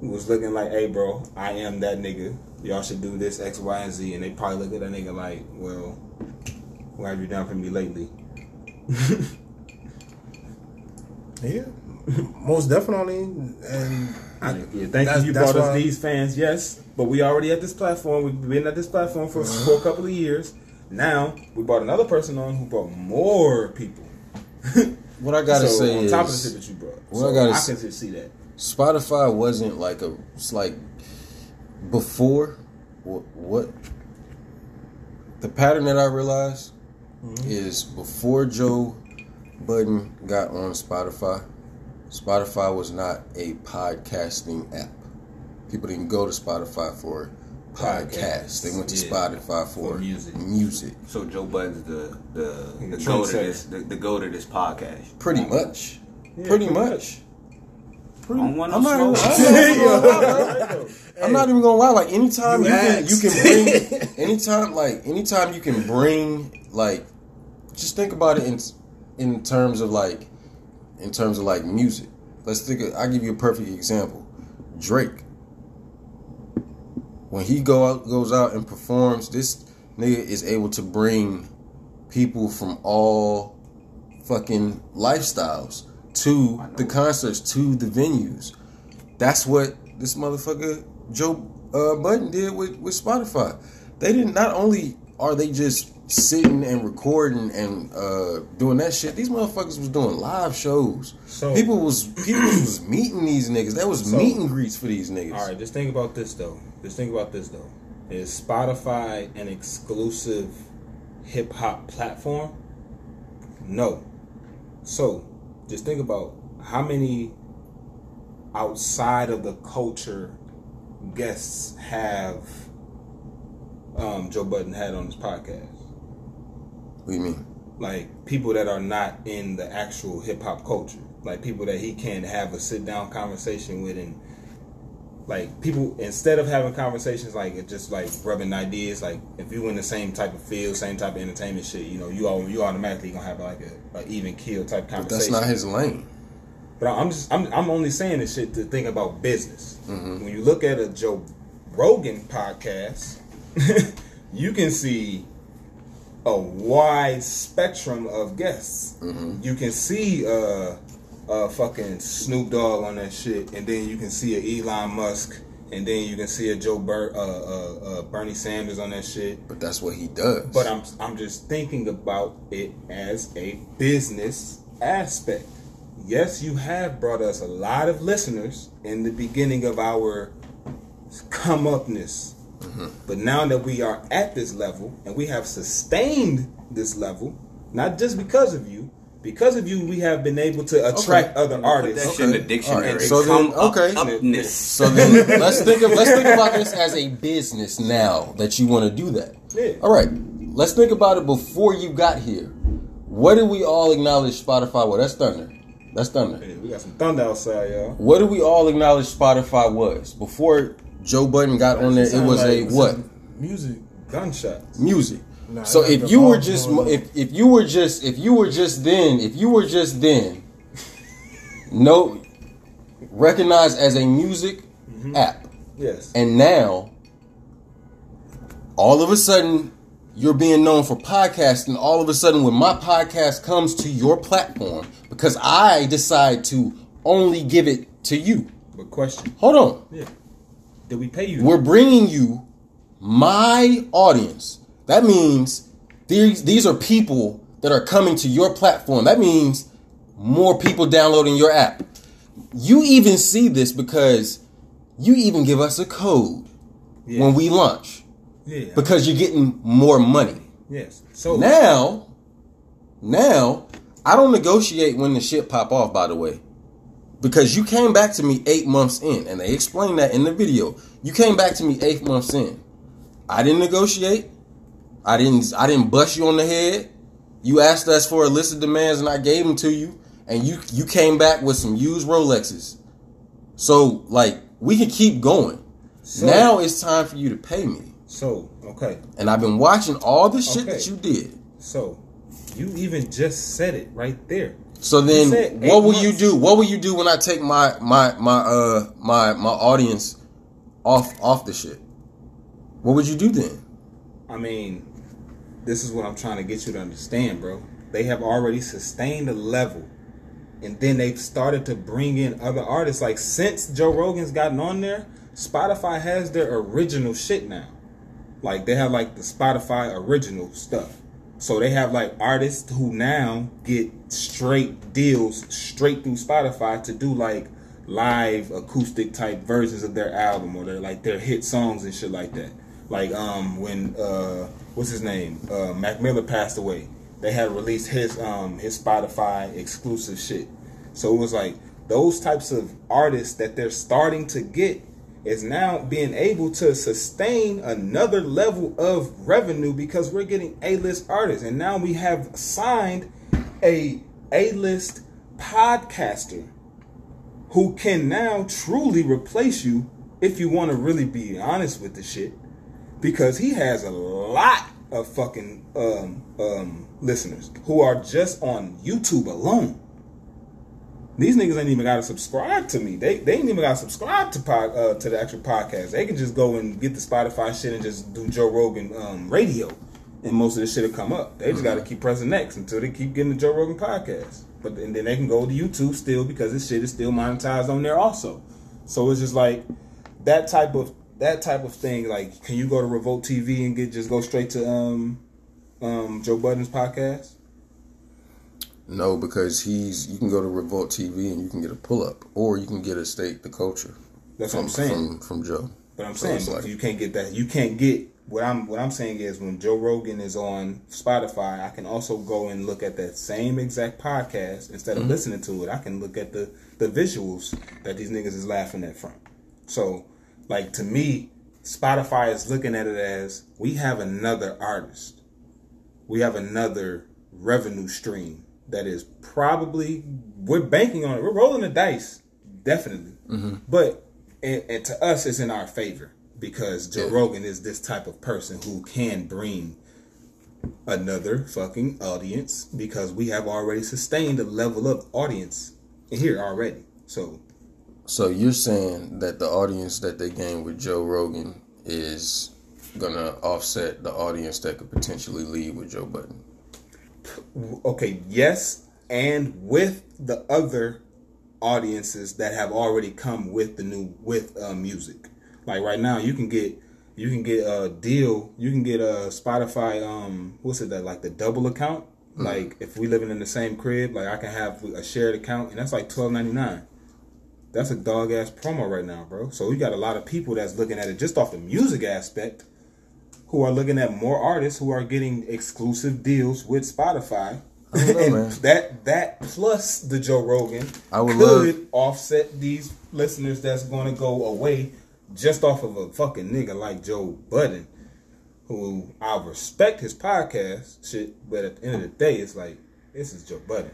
was looking like, hey, bro, I am that nigga. Y'all should do this X, Y, and Z. And they probably look at that nigga like, well, why have you done for me lately? Yeah, most definitely. And I, yeah, thank you. You brought us why- these fans, yes, but we already at this platform. We've been at this platform for, for a uh-huh. couple of years. Now we brought another person on who brought more people. What I gotta so say on is, top of the shit that you brought, what so I gotta I can just see that. Spotify wasn't like a. It's like before what, what the pattern that I realized mm-hmm. is before Joe Budden got on Spotify. Spotify was not a podcasting app. People didn't go to Spotify for podcasts. Podcasts, They went to yeah. Spotify for, For music. Music, So Joe Budden's the the The the go to this the, the go to this podcast. pretty much. Yeah, pretty pretty much. Pretty, I don't want no I'm, not even. I'm, not gonna lie. I'm not even gonna lie. Like anytime You you, can, you can bring, anytime like anytime you can bring like, just think about it in in terms of like, in terms of like music. Let's think. Of, I'll give you a perfect example. Drake. When he go out, goes out and performs, this nigga is able to bring people from all fucking lifestyles to the concerts, to the venues. That's what this motherfucker Joe uh, Budden did with, with Spotify. They didn't. Not only are they just sitting and recording and uh, doing that shit, these motherfuckers was doing live shows. So- people was people was meeting these niggas. That was So- meet and greets for these niggas. All right, just think about this though. Just think about this though. Is Spotify an exclusive hip hop platform? No. So, just think about how many outside of the culture guests have um, Joe Budden had on his podcast. What do you mean? Like people that are not in the actual hip hop culture, like people that he can't have a sit down conversation with, and like people instead of having conversations like it just like rubbing ideas. Like if you in the same type of field, same type of entertainment shit, you know, you all you automatically gonna have like a, a even keel type But conversation. that's not his lane. But I'm just I'm I'm only saying this shit to think about business. When you look at a Joe Rogan podcast, you can see a wide spectrum of guests. You can see uh, uh, fucking Snoop Dogg on that shit, and then you can see a Elon Musk, and then you can see a Joe Bur- uh, uh, uh, Bernie Sanders on that shit. But that's what he does. But I'm I'm just thinking about it as a business aspect. Yes, you have brought us a lot of listeners in the beginning of our come upness. But now that we are at this level and we have sustained this level, not just because of you, because of you, we have been able to attract other Put artists. that shit in the Okay. dictionary. Alright, so then- Come up- okay. upness. So then let's think of let's think about this as a business now that you want to do that. Yeah. All right. Let's think about it before you got here. What did we all acknowledge Spotify Well, That's thunder. That's thunder. Yeah, we got some thunder outside, y'all. What did we all acknowledge Spotify was before Joe Budden got on there? It Sound was a what? Music. Gunshots. Music. Nah, so if you were just if if you were just if you were just then if you were just then no recognized as a music mm-hmm. app Yes. and now all of a sudden you're being known for podcasting all of a sudden when my podcast comes to your platform because I decide to only give it to you But question. hold on Yeah. Did we pay you? we're bringing you my audience. That means these these are people that are coming to your platform. That means more people downloading your app. You even see this because you even give us a code Yeah. when we launch yeah. because you're getting more money. yes. So Now, now I don't negotiate when the shit pop off. By the way, because you came back to me eight months in, and they explained that in the video. You came back to me eight months in. I didn't negotiate. I didn't. I didn't bust you on the head. You asked us for a list of demands, and I gave them to you. And you you came back with some used Rolexes. So like we can keep going. So- now it's time for you to pay me. so okay. And I've been watching all the shit Okay. that you did. So you even just said it right there. So then, what will you do? What will you do when I take my my my uh my my audience off off the shit? What would you do then? I mean, this is what I'm trying to get you to understand, bro. They have already sustained a level. And then they've started to bring in other artists. Like since Joe Rogan's gotten on there, Spotify has their original shit now. Like they have like the Spotify original stuff. So they have like artists who now get straight deals straight through Spotify to do like live acoustic type versions of their album or their like their hit songs and shit like that. Like um when uh what's his name? Uh Mac Miller passed away. They had released his um his Spotify exclusive shit. So it was like those types of artists that they're starting to get is now being able to sustain another level of revenue because we're getting A-list artists and now we have signed a A-list podcaster who can now truly replace you if you want to really be honest with the shit because he has a lot of fucking um, um, listeners who are just on YouTube alone. These niggas ain't even gotta subscribe to me. They they ain't even gotta subscribe to pod, uh, to the actual podcast. They can just go and get the Spotify shit and just do Joe Rogan um, radio, and most of this shit will come up. They just gotta keep pressing next until they keep getting the Joe Rogan podcast. But and then they can go to YouTube still because this shit is still monetized on there also. So it's just like that type of that type of thing. Like, can you go to Revolt TV and get just go straight to um um Joe Budden's podcast? No, because he's you can go to Revolt TV and you can get a pull up, or you can get a state the culture. That's from, what I'm saying. from from Joe. But I'm So saying like- you can't get that. You can't get what I'm what I'm saying is when Joe Rogan is on Spotify, I can also go and look at that same exact podcast instead Mm-hmm. of listening to it. I can look at the the visuals that these niggas is laughing at from. So, like to me, Spotify is looking at it as we have another artist. We have another revenue stream that is probably we're banking on it. We're rolling the dice, definitely. Mm-hmm. But and, and to us, it's in our favor because Joe Yeah. Rogan is this type of person who can bring another fucking audience because we have already sustained a level of audience here already. So So you're saying that the audience that they gain with Joe Rogan is gonna offset the audience that could potentially leave with Joe Budden. okay, yes, and with the other audiences that have already come with the new with uh, music. Like right now, you can get you can get a deal. You can get a Spotify. Um, what's it that like the double account? Like if we living in the same crib, like I can have a shared account, and that's like twelve ninety nine. That's a dog ass promo right now, bro. So we got a lot of people that's looking at it just off the music aspect, who are looking at more artists who are getting exclusive deals with Spotify. Know, and man. that that plus the Joe Rogan I would could love- offset these listeners that's going to go away just off of a fucking nigga like Joe Budden, who I respect his podcast shit, but at the end of the day, it's like this is Joe Budden.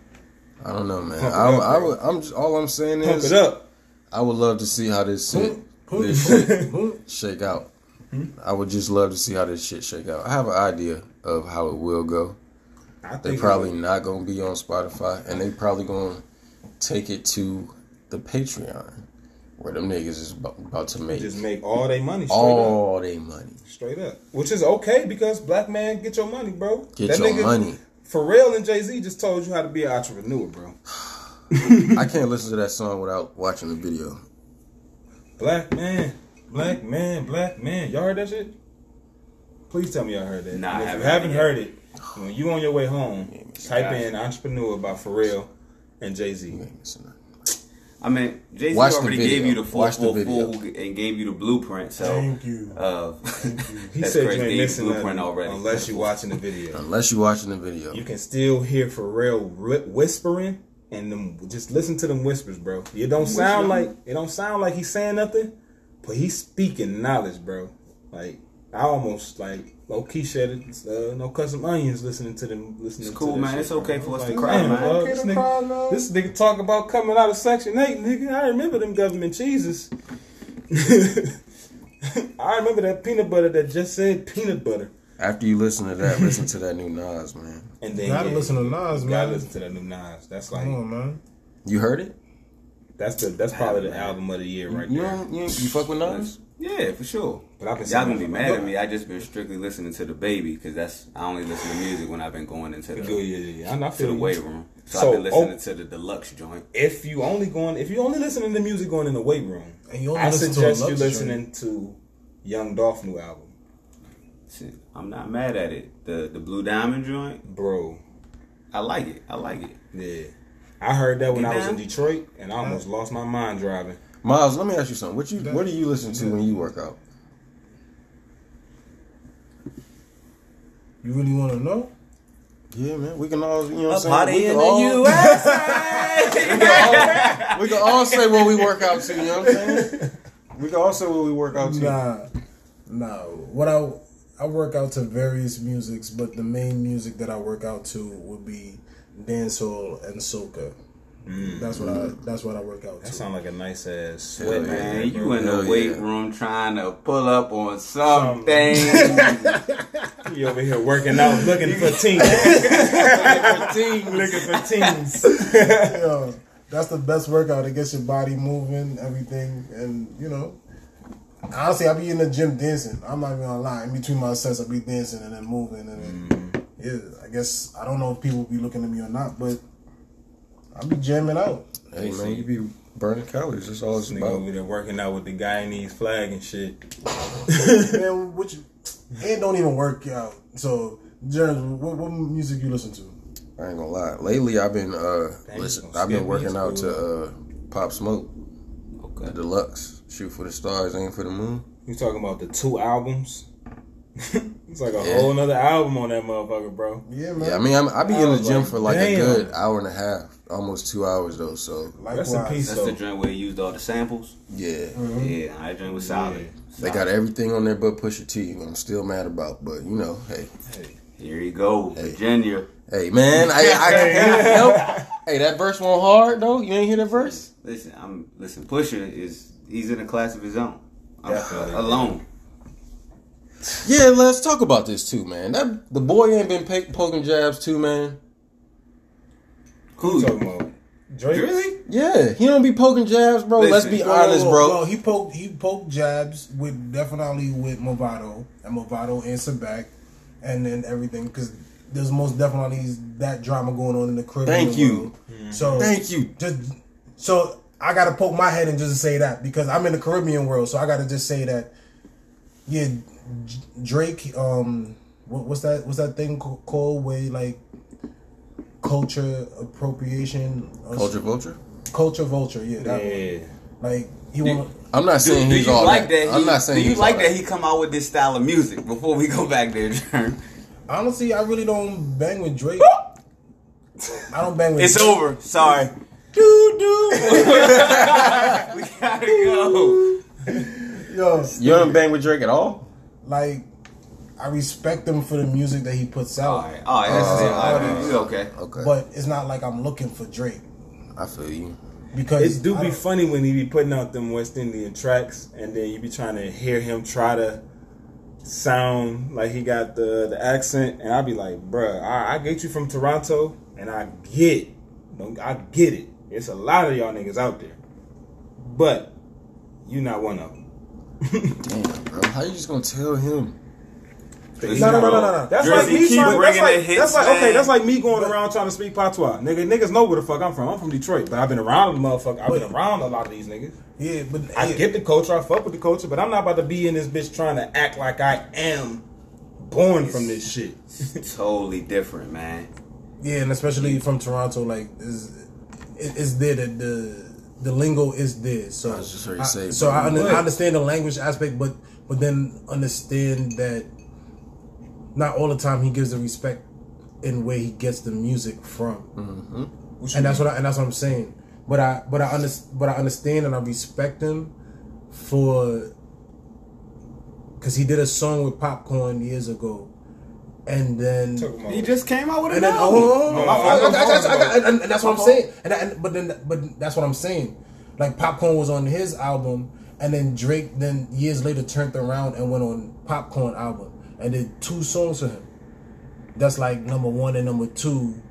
I don't know, man. I, up, I would, I'm just, all I'm saying Pump is it up. I would love to see how this shit, this shit shake out. Hmm? I would just love to see how this shit shake out. I have an idea of how it will go. They think probably not gonna be on Spotify, and they probably gonna take it to the Patreon, where them niggas is about, to make just make all their money straight up. all their money. Straight up. Which is okay because black man, get your money, bro. Get your money. Pharrell and Jay Z just told you how to be an entrepreneur, bro. I can't listen to that song without watching the video. Black man, black man, black man. Y'all heard that shit? Please tell me y'all heard that. Nah, And I if you haven't haven't heard heard it, when you on your way home, type in entrepreneur by Pharrell and Jay Z. You ain't listening. I mean, Jay Z Watch the already gave you the four Watch the four and gave you the blueprint. So, Thank you. uh, He that's said crazy. you Gave ain't missing blueprint already. unless you're watching the video. Unless you're watching the video. You can still hear Pharrell whispering and them, just listen to them whispers, bro. It don't sound like it don't sound like he's saying nothing, but he's speaking knowledge, bro. Like I almost like low key shedded uh, no custom onions listening to them. Listening It's cool, to man. shit, It's okay I for was us to cry, damn, man. dog, this, nigga, cry, man. this nigga talk about coming out of Section Eight, nigga. I remember them government cheeses. I remember that peanut butter that just said peanut butter. After you listen to that, listen to that new Nas, man. And then Gotta yeah, listen to Nas, you gotta man. listen to that new Nas. That's like Come on, man. You heard it? That's the that's probably the album of the year right You there. don't, you, you fuck with Nas? Yeah, for sure. But I've been Y'all gonna be mad at me. I just been strictly listening to the baby because that's I only listen to music when I've been going into the Yeah, yeah, yeah. yeah. I, I to feel the weight room. So, So, I've been listening oh- to the deluxe joint. If you only going, if you only listening to music going in the weight room, And you only I suggest you Lux listening to Young Dolph new album, Shit, I'm not mad at it. The the Blue Diamond joint, bro. I like it. I like it. Yeah, I heard that when Get I was in. Detroit, and I almost lost my mind driving. Miles, let me ask you something. What you what do you listen to when you work out? You really want to know? Yeah, man. We can all you know what A I'm saying? party We in can the all, USA. we, can all, we can all say what we work out to, you know what I'm saying? We can all say what we work out to. Nah, nah. What I I work out to various musics, but the main music that I work out to would be dancehall and soca. Mm. That's what I that's what I work out That to. sound like a nice ass Hell sweat, yeah. man. Man, you in the Hell weight yeah. room trying to pull up on something. You over here working out, looking for teens, looking for teens. Yo, that's the best workout. It gets your body moving, everything, and you know. Honestly, I be in the gym dancing. I'm not even gonna lie. In between my sets, I be dancing and then moving, and then, yeah. I guess I don't know if people be looking at me or not, but I be jamming out. Hey man, you be burning calories. That's all it's Nigga about. over there working out with the Guyanese flag and shit. Man, which it don't even work out. So, Jeremy, what, what music you listen to? I ain't gonna lie. Lately, I've been uh, listen. I've been working out to uh, Pop Smoke, the deluxe. Shoot for the stars, aim for the moon. You talking about the two albums? it's like a Yeah. whole nother album on that motherfucker, bro. Yeah, man. Yeah, I mean, I'm, I be I in the gym like, for like a good hour and a half, almost two hours though. So Rest in Likewise. peace. That's So- the joint where they used all the samples. yeah, mm-hmm. Yeah, I joint was solid. they got everything on there but Pusha T. I'm still mad about, but you know, hey. hey, Here you go, Hey. Virginia. Hey, man, I, I can't help. Hey, that verse went hard though. You ain't hear that verse? Listen, I'm listen. Pusha is he's in a class of his own. I'm Definitely. Uh, alone. Yeah, let's talk about this too, man. That the boy ain't been pa- poking jabs too, man. Who you talking about? Drake? Really? Yeah, he don't be poking jabs, bro. Let's be Well, honest, well, bro. he poked he poked jabs with definitely with Mavado and Mavado answered back, and then everything because there's most definitely that drama going on in the Caribbean. Thank you. world. So Thank you. Just so I gotta poke my head and just say that because I'm in the Caribbean world, so I gotta just say that. Yeah, Drake. Um, what, what's that? What's that thing called? Where like culture appropriation, uh, Culture vulture. culture vulture. Yeah, that one. Yeah. Like he want. I'm not saying do he's you all like that. that? I'm not saying Do you he's like all that he come out with this style of music? Before we go back there, Jerm. Honestly, I really don't bang with Drake. I don't bang with. It's Drake. over. Sorry. Do do. we gotta go. Yo, You don't bang with Drake at all? like I respect him for the music that he puts out, right. All right. That's it. All right. Uh, We okay. Okay, but it's not like I'm looking for Drake I feel you. because It do be funny when he be putting out them West Indian tracks, and then you be trying to hear him try to sound like he got the the accent, and I'd be like, bruh, I, I get you from Toronto, and I get, I get it. It's a lot of y'all niggas out there, but you not one of them. Damn, bro. How you just gonna tell him? No, no, no, no, no, no. That's Jersey like me keep trying. That's like, the hits, that's like okay. That's like me going around trying to speak patois. Nigga, niggas know where the fuck I'm from. I'm from Detroit, but I've been around the motherfucker. I've been around a lot of these niggas. Yeah, but I yeah, get the culture, I fuck with the culture, but I'm not about to be in this bitch trying to act like I am born from this shit. Totally different, man. yeah, and especially from Toronto, like is it, it's there that the the lingo is there. So I was just ready to I- so I, under, I understand the language aspect, but but then understand that not all the time he gives the respect in where he gets the music from. Mm-hmm. and that's what I, and that's what I'm saying. But I but I under, but I understand and I respect him for because he did a song with Popcaan years ago, and then He just came out with and an album. oh, No, I- I- I know I- I- I- I- Popcaan. and, and that's what I'm saying. And, and but then but that's what I'm saying. Like Popcaan was on his album, and then Drake then years later turned around and went on Popcaan album and did two songs for him. That's like number one and number two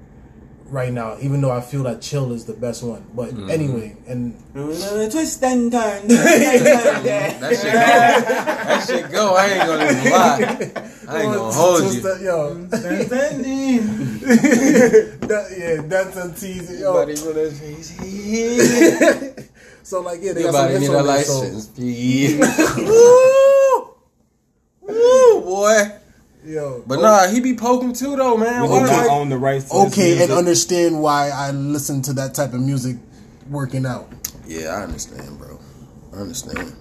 right now. Even though I feel that Chill is the best one, but mm. anyway, and Twist and turn. That shit go. that shit go. I ain't gonna even lie. I ain't gonna hold Just you. that, yo, that, yeah, that's a teaser, yo. Everybody with us. So like, yeah, they got some hits need a on there, so- license. Yeah. Woo! Woo, boy. Yo, But oh. nah, he be poking too though, man. We Why do not like- own the rights to this okay and understand why I listen to that type of music working out. Yeah, I understand, bro. I understand.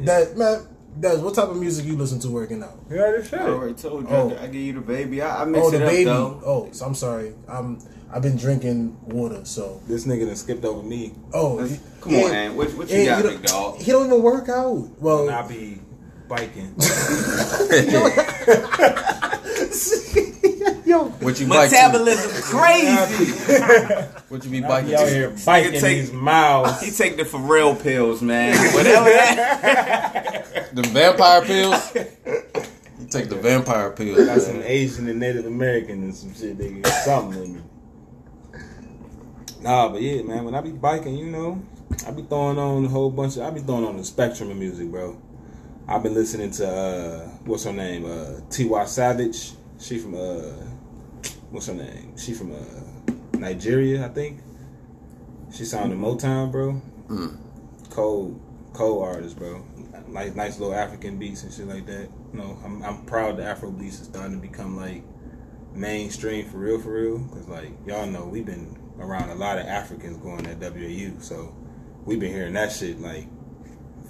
That man, Des, what type of music you listen to working out? You already said I it. already told you. Oh. I give you the baby. I, I mix Oh, it the up baby. though. Oh, so I'm sorry. I'm I've been drinking water, so This nigga done skipped over me. oh, Let's- come yeah, on, man. What, what you yeah, got, he big don't- dog? He don't even work out. Well, And I be biking. yo, What you bike? to? Metabolism crazy. What you be biking? be out here biking Nigga take- these miles. he take the Pharrell pills, man. Whatever that. The vampire pills. You take the vampire pills. Got some Asian and Native American and some shit. They get something in me. Nah, but yeah, man. When I be biking, you know, I be throwing on a whole bunch of. I be throwing on the spectrum of music, bro. I've been listening to uh, what's her name? Uh, Tiwa Savage. She from uh, what's her name? She from uh, Nigeria, I think. She signed to Motown, bro. Cold, cold artist, bro. Nice, nice little African beats and shit like that. You know, I'm, I'm proud the Afro beats is starting to become like mainstream for real, for real. Cause like y'all know, we've been around a lot of Africans going at WAU, so we've been hearing that shit like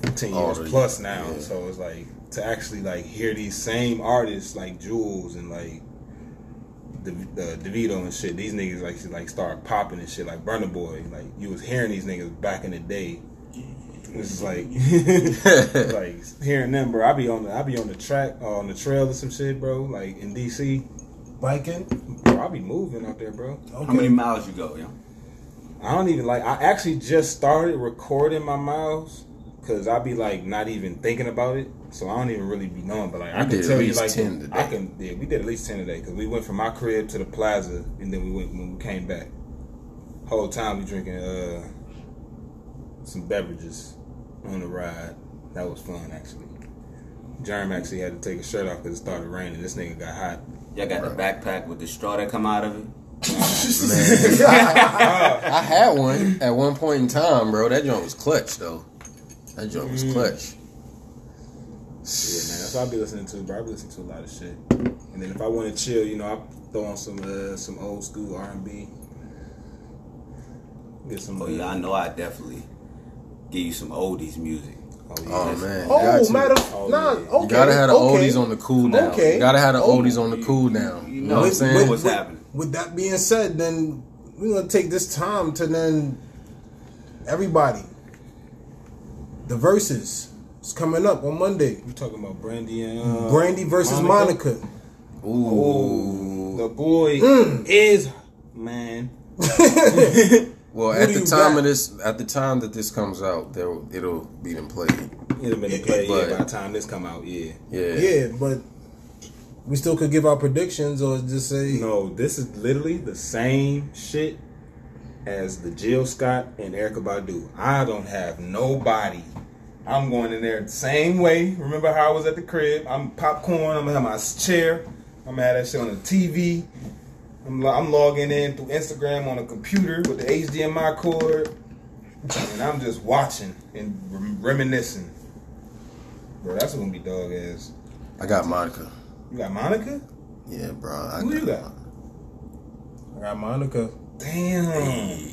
15 All years the- plus now. yeah. So it's like to actually like hear these same artists like Jules and like the uh, Davido and shit. These niggas like like start popping and shit like Burna Boy. Like you was hearing these niggas back in the day. It's just like like hearing them, bro. I be on the I be on the track uh, on the trail or some shit, bro. Like in DC, biking. bro. I be moving out there, bro. Okay. How many miles you go, yo? I don't even like. I actually just started recording my miles because I be like not even thinking about it. So I don't even really be knowing. But like I We can did at tell you, like 10 today. I can. Yeah, we did at least ten today because we went from my crib to the plaza and then we went when we came back. Whole time we drinking uh some beverages on the ride. That was fun actually. Jerm actually had to take his shirt off because it started raining. This nigga got hot. Y'all got the backpack with the straw that come out of it. Man, I, I had one at one point in time, bro. That joint was clutch though. That joint was clutch. Yeah, man, that's what I be listening to, bro. I be listening to a lot of shit. And then if I want to chill, you know, I throw on some uh, some old school R and B. Get some. Oh yeah, I know. I definitely give you some oldies music. Oh, Oh man, Oh, got to. matter. Oh, nah, yeah. okay. You gotta have the okay. oldies on the cool down. Okay. You gotta have the oldies on the cool down. you You know know what I'm with- saying? what's happening. With that being said, then we're gonna take this time to then everybody. The verses is coming up on Monday. You talking about Brandy and uh, Brandy versus Monica. Oh, Ooh. the boy Mm. is man. Well, at the time got? of this, at the time that this comes out, there it'll be in play. It'd have been a play, yeah. By the time this come out, yeah. Yeah. Yeah, but we still could give our predictions or just say No, this is literally the same shit as the Jill Scott and Erykah Badu. I don't have nobody. I'm going in there the same way. Remember how I was at the crib? I'm popcorn. I'm gonna have my chair. I'm gonna have that shit on the TV. I'm, I'm logging in through Instagram on a computer with the HDMI cord, and I'm just watching and rem- reminiscing. Bro, that's gonna be dog ass. I got Monica. You got Monica? Yeah, bro. I Who you got? I got Monica. Damn.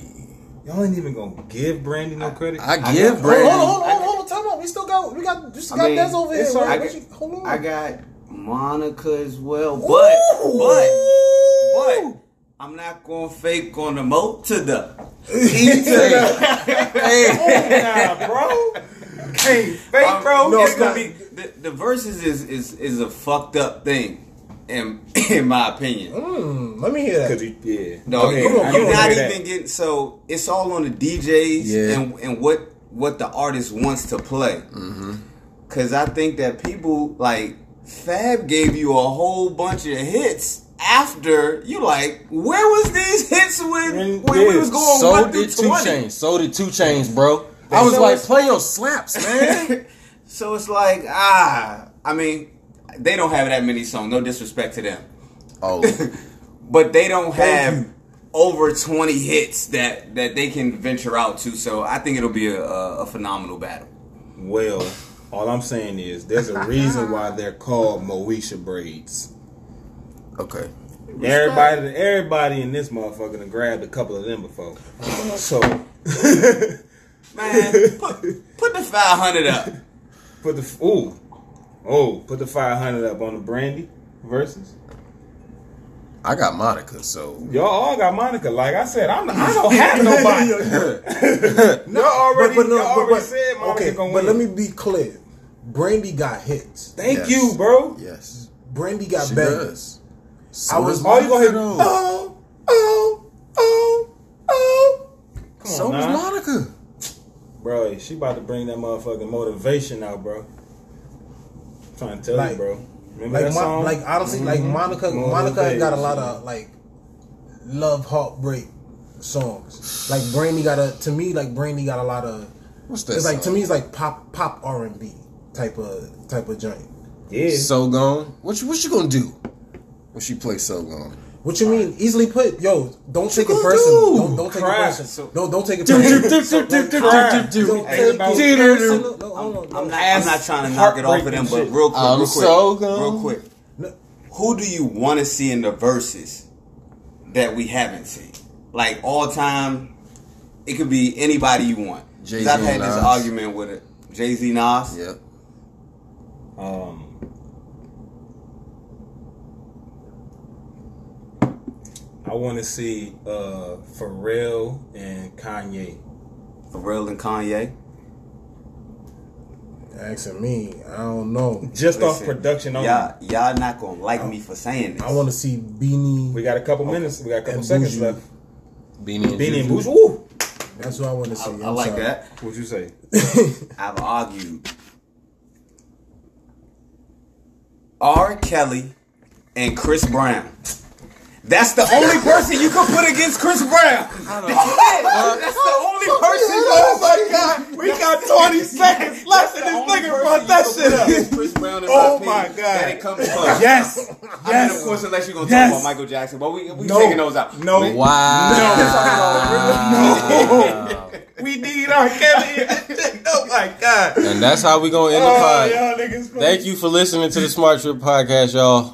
Y'all ain't even gonna give Brandy no credit. I I give got- Brandy. Hold on, hold on, hold on, hold on, time out. We still got we got we still I got mean, Des over here. it's man. all right. You- hold on. I got Monica as well, but but but I'm not gonna fake on the motor. nah, bro. Can't fake, bro. no, it's it's gonna be the, the verses is, is is a fucked up thing, in in my opinion. Hmm, let me hear Cause that. you, yeah. No, Okay, you, come on, I come you're not even that. getting. So it's all on the DJs Yeah. and and what what the artist wants to play. Mm-hmm. Cause I think that people like Fab gave you a whole bunch of hits after you like where was these hits when And- when we was going So one did through Two twenty. Chains. So did 2 Chainz, bro. I was So like, it's- play your slaps, man. So it's like ah, I mean, they don't have that many songs. No disrespect to them, oh, but they don't have over twenty hits that that they can venture out to. So I think it'll be a, a, a phenomenal battle. Well, all I'm saying is there's a reason why they're called Moesha braids. okay. Everybody, everybody in this motherfucker done grabbed a couple of them before. So Man, put, put the five hundred up. put the ooh, oh, put the 500 up on the Brandy versus. I got Monica, so Y'all all got Monica. Like I said, I'm I don't have nobody. y'all already, y'all already said Monica okay, gonna but win. let me be clear. Brandy got hits. Thank Yes. you, bro. yes, Brandy got she bangers. does. So I was- does All you gonna hear? Monica, though. Oh, oh, oh, oh. Come So on, does now. Monica. bro. She about to bring that motherfucking motivation out, bro. Trying to tell Like- you, bro. Remember Like, that Mo- song? like honestly, like Mhm. Monica, Motivation. Monica got a lot of like love heartbreak songs. Like Brandy got a to me, like Brandy got a lot of. What's that? It's like to me, it's like pop pop R and B type of type of joint. Yeah. So gone. What you, what you gonna do when she plays So gone? What you mean? Easily put, yo. Don't take it gonna personal. do? Don't, don't take Cry. it personal. So- don't don't take it personal. Don't take about- it personal. No, hold on, no. I'm not, I'm not trying to knock it off of them, but real quick, I'm real quick, so gone. real quick. Who do you want to see in the verses that we haven't seen? Like all time, it could be anybody you want. 'Cause Jay-Z I've had and this argument with it. Jay Z Nas. Yep. Um, I want to see uh, Pharrell and Kanye. Pharrell and Kanye. Asking me, I don't know. Just off production only. Y'all, y'all not gonna like me for saying this. I want to see Beanie. We got a couple minutes. We got a couple And seconds Bougie. left. Beanie and Beanie and Juju. Bougie. Woo! That's what I want to see. I, I like sorry. that. What'd you say? I've argued. R. Kelly and Chris Brown. That's the only person you can put against Chris Brown. That's the only person. Oh my god, we got 20 seconds left and this nigga brought that shit up. Chris Brown in Oh my, my opinion. God. That it comes close. Yes, I mean, of course, unless you're gonna Yes. talk about Michael Jackson, but we we No. taking those out. No. We- Wow. We need R. Kelly. oh my god. And that's how we gonna end the Oh, pod. y'all niggas. funny. Thank you for listening to the Smart Trip Podcast, y'all.